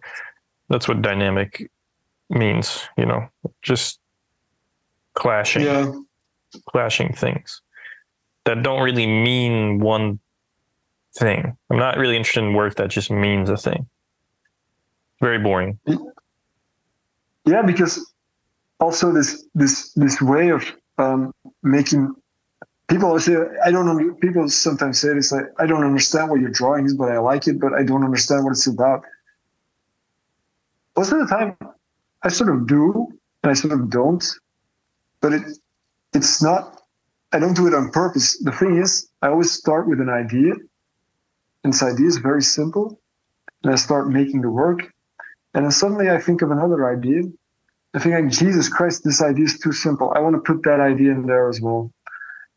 that's what dynamic means. You know, just clashing, yeah. clashing things that don't really mean one thing. I'm not really interested in work that just means a thing. Very boring. Yeah, because also this this this way of um, making people say I don't know. People sometimes say this like I don't understand what your drawing is, but I like it, but I don't understand what it's about. Most of the time, I sort of do, and I sort of don't. But it it's not. I don't do it on purpose. The thing is, I always start with an idea, and this idea is very simple, and I start making the work, and then suddenly I think of another idea. I think, like, Jesus Christ, this idea is too simple. I want to put that idea in there as well.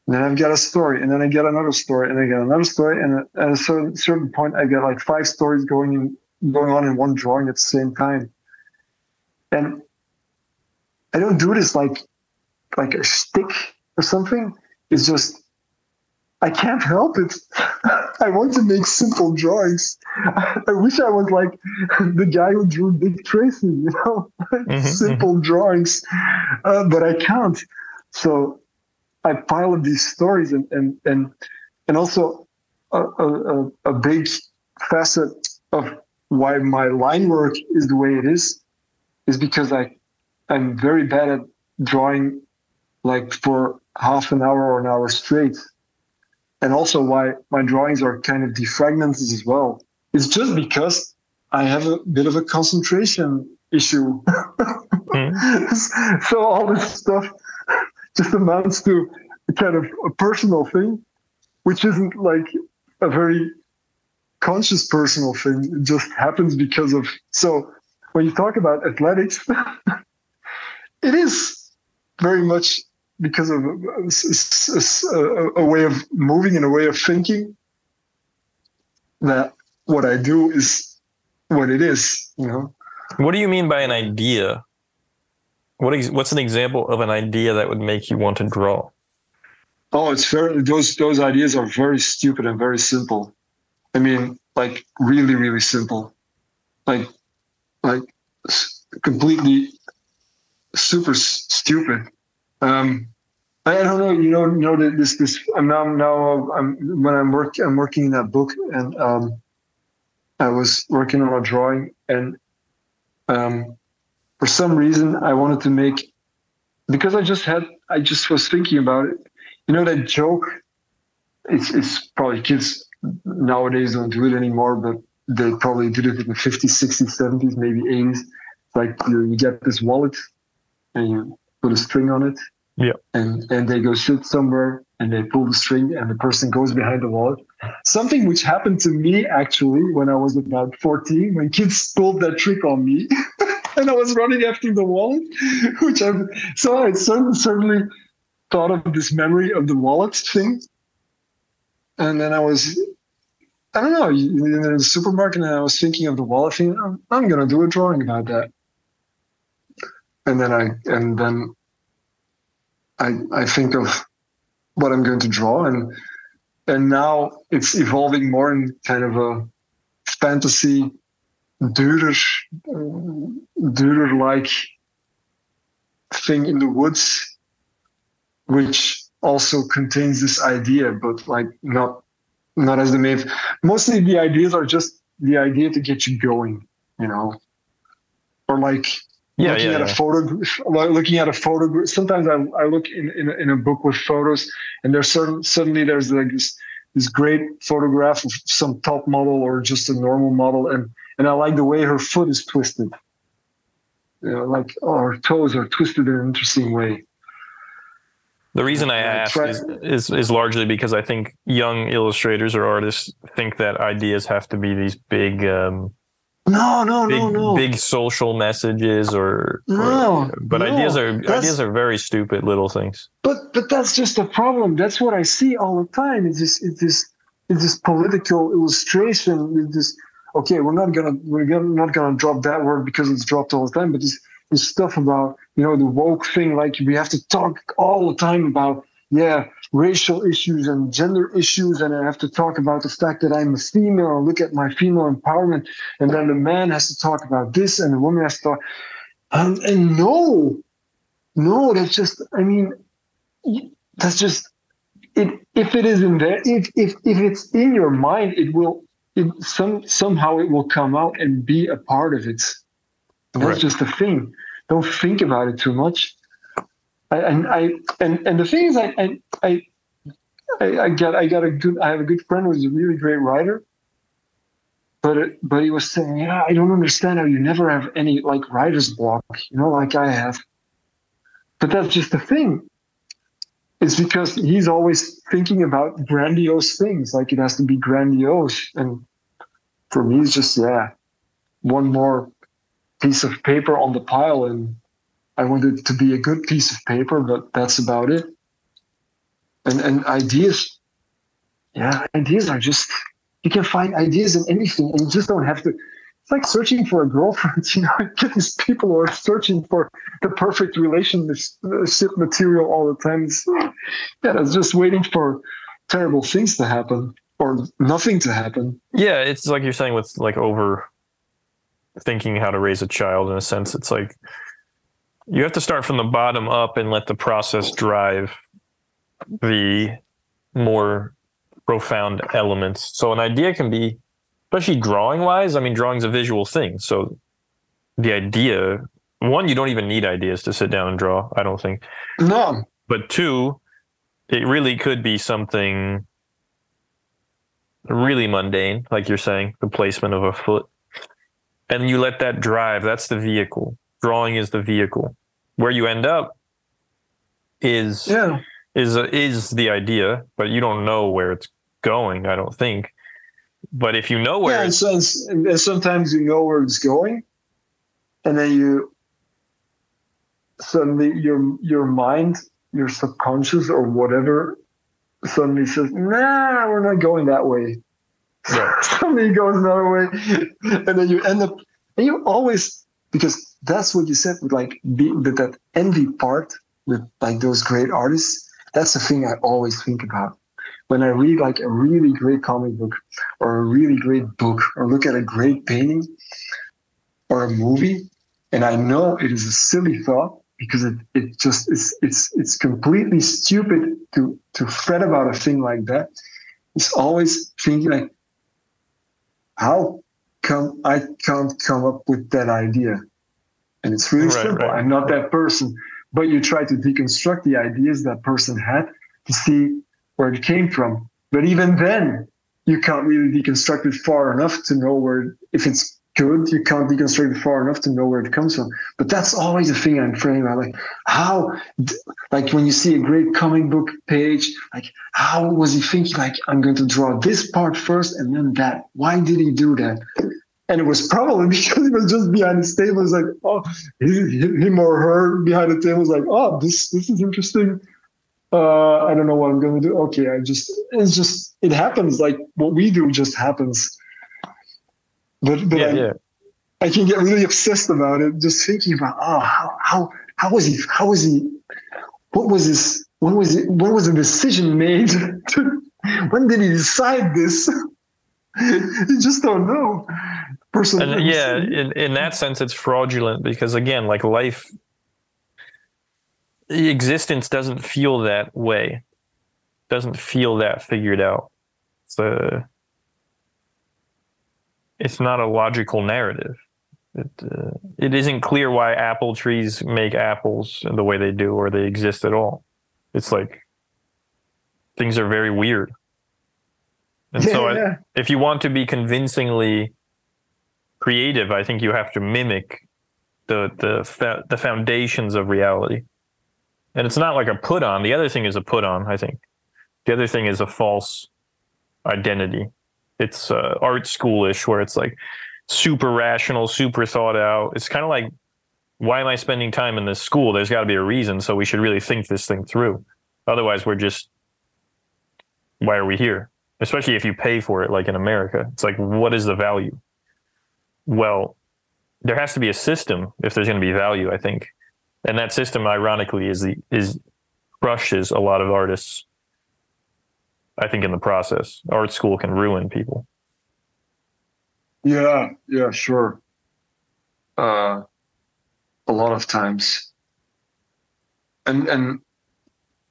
And then I've got a story, and then I get another story, and I get another story, and at a certain, certain point, I get like five stories going in, going on in one drawing at the same time. And I don't do this like like a stick or something. It's just I can't help it. I want to make simple drawings. I wish I was like the guy who drew Dick Tracy, you know, mm-hmm, simple mm-hmm. drawings, uh, but I can't. So I pile up these stories and and and and also a, a, a big facet of why my line work is the way it is is because I I'm very bad at drawing like for half an hour or an hour straight. And also why my drawings are kind of defragmented as well. It's just because I have a bit of a concentration issue. mm. so all this stuff just amounts to a kind of a personal thing, which isn't like a very conscious personal thing. It just happens because of so when you talk about athletics, it is very much because of a, a, a, way of moving and a way of thinking that what I do is what it is, you know. What do you mean by an idea? What is, what's an example of an idea that would make you want to draw? Oh, it's very those those ideas are very stupid and very simple. I mean, like really, really simple. Like, like completely super stupid. Um, I don't know. You know, you know that this this. I'm now now I'm when I'm work I'm working in that book and um, I was working on a drawing and um, for some reason I wanted to make because I just had, I just was thinking about it. You know that joke. It's it's probably kids nowadays don't do it anymore, but they probably did it in the 50s, 60s, 70s, maybe 80s. Like you, you get this wallet and you put a string on it. Yeah. And and they go sit somewhere and they pull the string and the person goes behind the wallet. Something which happened to me actually when I was about 14, when kids pulled that trick on me. and I was running after the wallet, which I so I certainly thought of this memory of the wallet thing. And then I was I don't know, in the supermarket, and I was thinking of the wallet thing. I'm, I'm going to do a drawing about that. And then I and then I I think of what I'm going to draw, and and now it's evolving more in kind of a fantasy, Dürer, Dürer like thing in the woods, which also contains this idea, but like not not as the main. Mostly the ideas are just the idea to get you going, you know, or like Yeah, looking yeah, at yeah. a photo, like looking at a photo. Sometimes I, I look in, in, a, in a book with photos, and there's certain suddenly there's like this this great photograph of some top model or just a normal model, and and I like the way her foot is twisted. You know, like oh, her toes are twisted in an interesting way. The reason I ask try- is, is is largely because I think young illustrators or artists think that ideas have to be these big, um, No, no, big, no, no, big social messages, or, or- no. but no. ideas are That's- ideas are very stupid little things. But but that's just a problem. That's what I see all the time. It's this it's this it's this political illustration. It's this okay, we're not gonna we're not gonna drop that word because it's dropped all the time. But this this stuff about you know the woke thing, like we have to talk all the time about yeah racial issues and gender issues, and I have to talk about the fact that I'm a female and look at my female empowerment, and then the man has to talk about this, and the woman has to talk. Um, and no, no, that's just I mean that's just it if it is in there if if if it's in your mind it will it some somehow it will come out and be a part of it and that's Right. just a thing don't think about it too much I, and i and and the thing is i i i I, I got I got a good I have a good friend who's a really great writer, but it, but he was saying, yeah, I don't understand how you never have any like writer's block, you know, like I have. But that's just the thing. It's because he's always thinking about grandiose things, like it has to be grandiose. And for me, it's just yeah, one more piece of paper on the pile, and I want it to be a good piece of paper, but that's about it. And and ideas, yeah, ideas are just you can find ideas in anything, and you just don't have to. It's like searching for a girlfriend. You know, these people are searching for the perfect relationship material all the time. It's, yeah, it's just waiting for terrible things to happen or nothing to happen. Yeah, it's like you're saying with like over thinking how to raise a child in a sense. It's like you have to start from the bottom up and let the process drive the more profound elements. So an idea can be, especially drawing wise, I mean, drawing's a visual thing. So the idea, one, you don't even need ideas to sit down and draw, I don't think. No, But two, it really could be something really mundane, like you're saying, the placement of a foot. And you let that drive. That's the vehicle. Drawing is the vehicle. Where you end up is yeah, is is the idea, but you don't know where it's going. I don't think. But if you know where yeah. And, so, and, sometimes you know where it's going, and then you suddenly your your mind, your subconscious or whatever, suddenly says, "Nah, we're not going that way." Right. suddenly it goes another way, and then you end up, and you always because that's what you said with like be, with that envy part with like those great artists. That's the thing I always think about when I read like a really great comic book or a really great book or look at a great painting or a movie, and I know it is a silly thought because it, it just is it's it's completely stupid to to fret about a thing like that. It's always thinking like, how come I can't come up with that idea? And it's really Right, simple. right. I'm not that person. but you try to deconstruct the ideas that person had to see where it came from. But even then, you can't really deconstruct it far enough to know where if it's good, you can't deconstruct it far enough to know where it comes from. But that's always a thing I'm afraid about. Like how, like when you see a great comic book page, like how was he thinking? Like I'm going to draw this part first and then that. Why did he do that? And it was probably because he was just behind the table. It's like, oh, him or her behind the table was like, oh, this this is interesting. Uh, I don't know what I'm going to do. Okay, I just it's just it happens. Like what we do just happens. But but Yeah, I, yeah. I can get really obsessed about it, just thinking about oh how how how was he how was he what was his when was it when was the decision made to, when did he decide this you just don't know person And yeah, in, in that sense, it's fraudulent because again, like life, the existence doesn't feel that way, doesn't feel that figured out. It's a, it's not a logical narrative. It, uh, it isn't clear why apple trees make apples the way they do or they exist at all. It's like things are very weird. And yeah, so I, yeah. if you want to be convincingly creative, I think you have to mimic the the fa- the foundations of reality. And it's not like a put on. The other thing is a put on. I think the other thing is a false identity. It's uh, art schoolish, where it's like super rational, super thought out. It's kind of like, why am I spending time in this school? There's got to be a reason. So we should really think this thing through. Otherwise, we're just, why are we here? Especially if you pay for it, like in America. It's like, what is the value? Well, there has to be a system if there's going to be value, I think. And that system, ironically, is the is crushes a lot of artists. I think in the process, art school can ruin people. yeah yeah sure uh a lot of times and and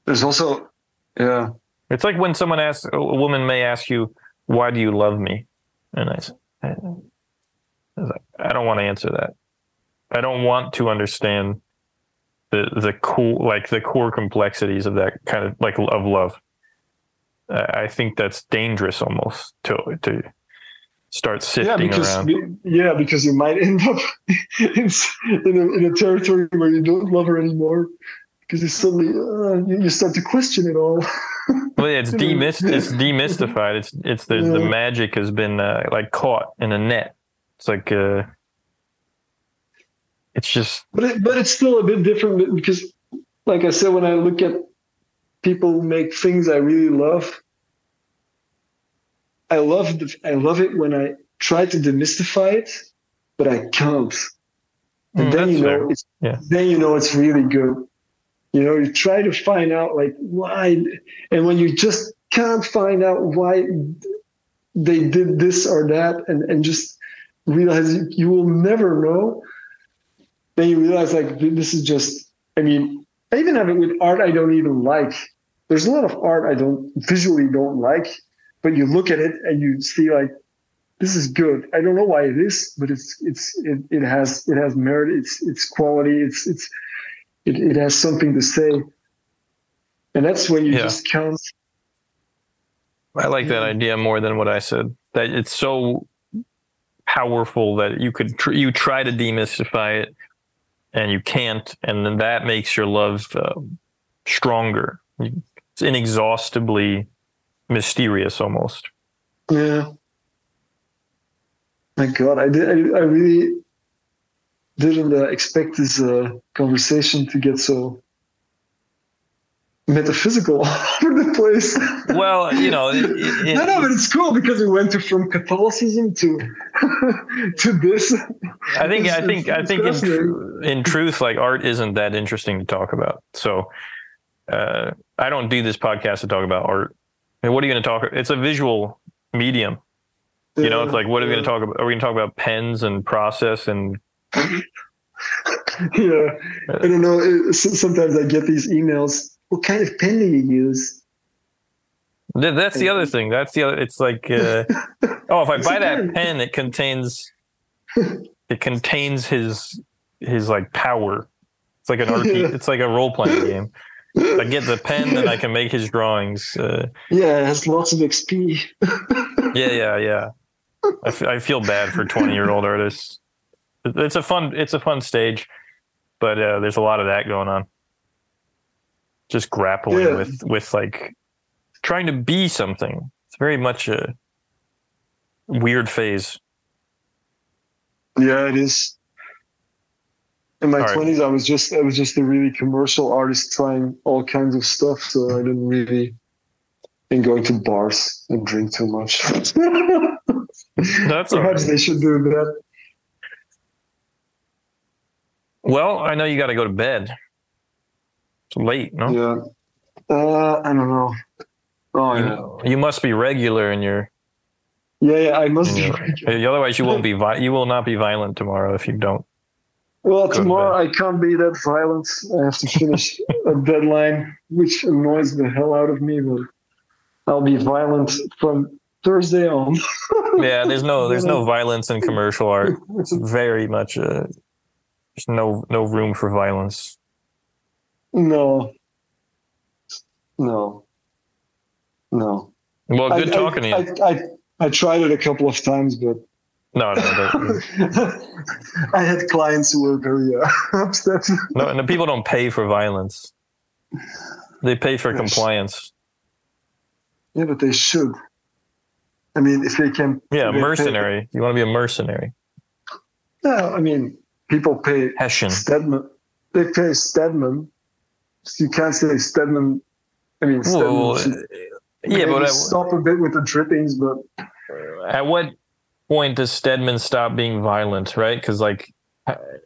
there's also yeah It's like when someone asks, a woman may ask you, "Why do you love me?" And I was like, I don't want to answer that. I don't want to understand the the cool like the core complexities of that kind of like of love. I I think that's dangerous almost to to start yeah sifting because around. yeah because you might end up in, in, a, in a territory where you don't love her anymore because you suddenly uh, you, you start to question it all Well, yeah, it's demyst it's demystified. It's it's the the magic has been uh, like caught in a net. It's like uh, it's just but it, but it's still a bit different because like i said when i look at people make things i really love i love the, i love it when i try to demystify it but i can't. And Mm, then you know it's Yeah. then you know it's really good. You know you try to find out like why and when you just can't find out why they did this or that and and just realize you will never know then you realize like this is just i mean i even have it with art i don't even like there's a lot of art i don't visually don't like but you look at it and you see like this is good i don't know why it is but it's it's it, it has it has merit it's it's quality it's it's it, it has something to say and that's when you Yeah. just can't I like that idea more than what I said. That it's so powerful that you could tr- you try to demystify it and you can't, and then that makes your love uh, stronger. It's inexhaustibly mysterious, almost. Yeah. My God, I did. I, I really didn't uh, expect this uh, conversation to get so metaphysical all over the place. Well, you know, it, it, no, no, but it's cool because we went to from Catholicism to to this. I think I think I think in, in truth, like art isn't that interesting to talk about. So uh, I don't do this podcast to talk about art. I mean, what are you going to talk? It's a visual medium. You know, it's like what are we going to talk about? Are we going to talk about pens and process and Yeah, I don't know. Sometimes I get these emails. What kind of pen do you use? That's the other thing. That's the other. It's like, uh, oh, if I buy that pen. it contains, it contains his his like power. It's like an RP. It's like a role playing game. I get the pen, then I can make his drawings. Uh, Yeah, it has lots of XP. yeah, yeah, yeah. I, f- I feel bad for twenty year old artists. It's a fun. It's a fun stage, but uh, there's a lot of that going on. Just grappling Yeah. with with like trying to be something. It's very much a weird phase. Yeah, it is. In my All right. twenties, I was just I was just a really commercial artist trying all kinds of stuff. So I didn't really and going to bars and drink too much. That's Perhaps right. they should do that. Well, I know you got to go to bed. Late, no? Yeah. Uh, I don't know. Oh yeah. You, you must be regular in your. Yeah, yeah. I must be. Yeah. Otherwise, you won't be. Vi- you will not be violent tomorrow if you don't. Well, tomorrow I can't be that violent. I have to finish a deadline, which annoys the hell out of me. But I'll be violent from Thursday on. Yeah, there's no there's no violence in commercial art. It's very much. Uh, there's no no room for violence. No. No. No. Well, good I, talking I, to you. I, I, I tried it a couple of times, but No, no, I had clients who were very uh, upset. no. And the people don't pay for violence. They pay for Yes. compliance. Yeah, but they should. I mean, if they can. Yeah, they pay- mercenary. You want to be a mercenary. No, I mean, people pay Hessian. Steadman. They pay Steadman. You can't say Steadman. I mean, Steadman Well, yeah, but stop a bit with the drippings, but at what point does Steadman stop being violent? Right? Because like,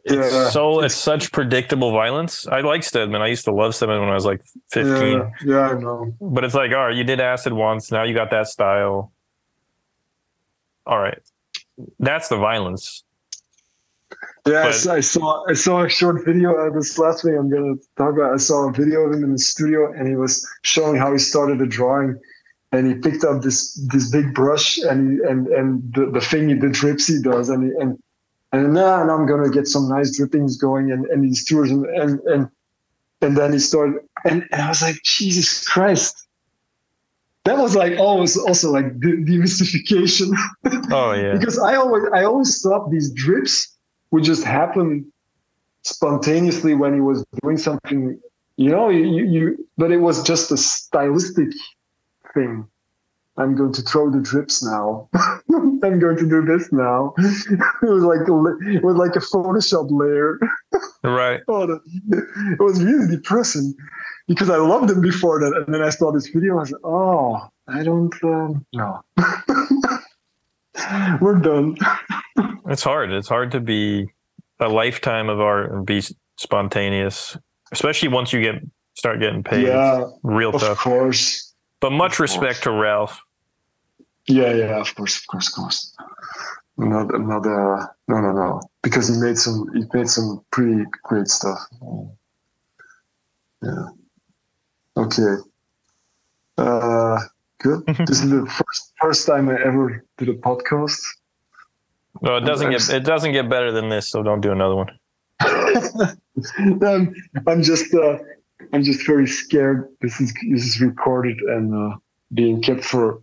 it's Yeah. so it's such predictable violence. I like Steadman. I used to love Steadman when I was like 15. yeah, yeah, I know. But it's like, all right, you did acid once. Now you got that style. All right, that's the violence. Yeah, I But- saw, I saw I saw a short video. Uh, this last week. I'm gonna talk about. I saw a video of him in the studio, and he was showing how he started a drawing. And he picked up this this big brush, and he, and and the, the thing the drips he does, and he, and and now and I'm gonna get some nice drippings going, and and he steers and and and and then he started, and, and I was like, Jesus Christ. That was like always also like the demystification Oh yeah, because I always I always thought these drips would just happen spontaneously when he was doing something, you know. You, you, but it was just a stylistic thing. I'm going to throw the drips now. I'm going to do this now. it was like a, it was like a Photoshop layer. right. Oh, it was really depressing because I loved him before that, and then I saw this video. I was like, oh, I don't um, no. We're done. It's hard. It's hard to be a lifetime of art and be spontaneous, especially once you get start getting paid. Yeah, real of tough. Of course. But much of respect to Ralph. Yeah, yeah, of course, of course, of course. Not, not, uh, no, no, no, because he made some, he made some pretty great stuff. Yeah. Okay. Uh, good. this is the first first time I ever did a podcast. No, it doesn't get it doesn't get better than this. So don't do another one. I'm, I'm just, uh, I'm just very scared. This is this is recorded and uh, being kept for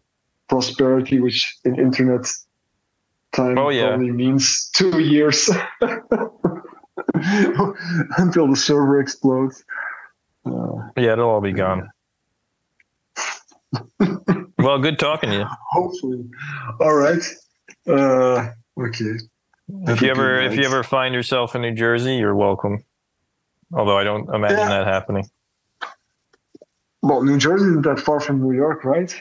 prosperity, which in internet time Oh, yeah. probably means two years until the server explodes. Uh, Yeah, it'll all be gone. Well, good talking to you. hopefully, all right. Uh, okay. If you ever good if you ever find yourself in New Jersey, you're welcome. Although I don't imagine Yeah. that happening. Well, New Jersey isn't that far from New York, right?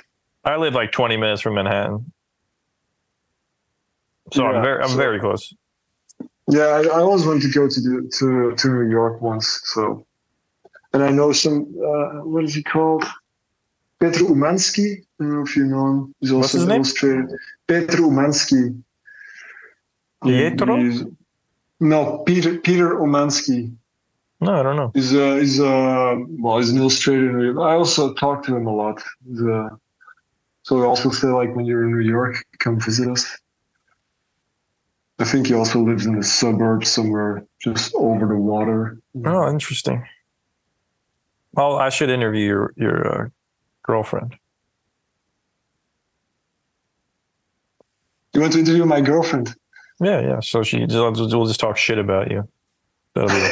I live like 20 minutes from Manhattan, so Yeah, I'm very I'm so- very close. Yeah, I, I always wanted to go to the, to to New York once. So, and I know some. Uh, what is he called? Petr Umansky. I don't know if you know him. He's also an illustrator. Petr Umansky. Pietro? he's- No, Peter Peter Umansky. No, I don't know. He's a, he's uh, well, he's an illustrator. in New York. I also talk to him a lot. He's, uh, so I also say like when you're in New York, come visit us. I think he also lives in the suburbs somewhere just over the water. Oh, interesting. Well, I should interview your your uh, girlfriend. You want to interview my girlfriend? Yeah, yeah. So she we'll just talk shit about you. That'll be the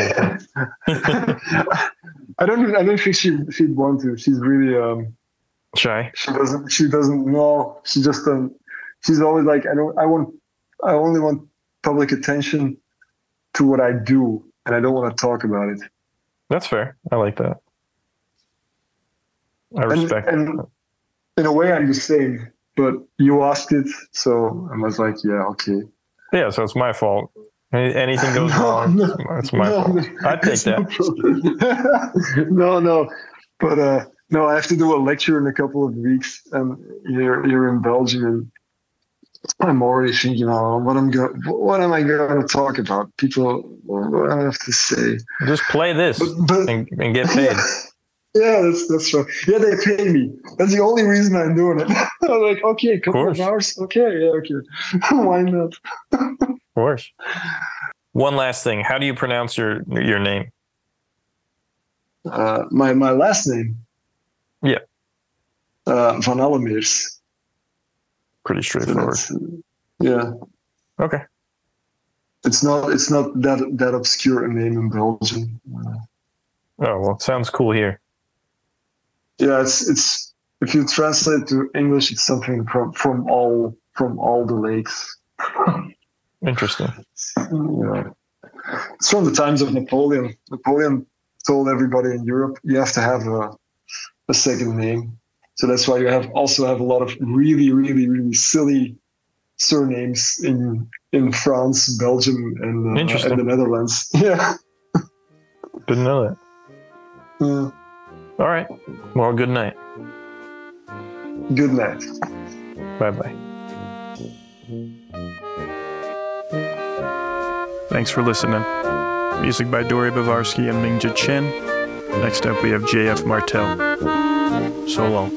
whole thing. I don't. I don't think she she'd want to. She's really um Shy. she doesn't she doesn't know. She just um she's always like I don't I want I only want public attention to what I do and I don't want to talk about it. That's fair. I like that. I And, respect. and in a way I'm the same. But you asked it, so I was like, yeah, okay. yeah, so it's my fault. Anything goes No, wrong, no, it's my- no, fault. I'd take that. no, no, but uh, no, I have to do a lecture in a couple of weeks, and you're you're in Belgium, and I'm already thinking, oh, what I'm go- what am I going to talk about? People, what do I have to say? Just play this But, but and, and get paid. Yeah, that's that's true. Yeah, they pay me. That's the only reason I'm doing it. I'm like, okay, a couple of, course. hours. Okay, yeah, okay. Why not? Of course. One last thing. How do you pronounce your your name? Uh, my my last name. Yeah. Uh, Van Allemeers. Pretty straightforward. that's, yeah, Okay. it's not it's not that that obscure a name in Belgium. Uh, Oh well, it sounds cool here. Yeah, it's it's if you translate to English, it's something from from all from all the lakes. Interesting. Yeah. It's from the times of Napoleon. Napoleon told everybody in Europe you have to have a, a second name. So that's why you have also have a lot of really, really, really silly surnames in in France, Belgium, and, uh, and the Netherlands. Yeah. Didn't know that. yeah. All right. Well, good night. Good night. Bye bye. Thanks for listening. Music by Dory Bavarsky and Mingja Chen. Next up, we have JF Martel. So long.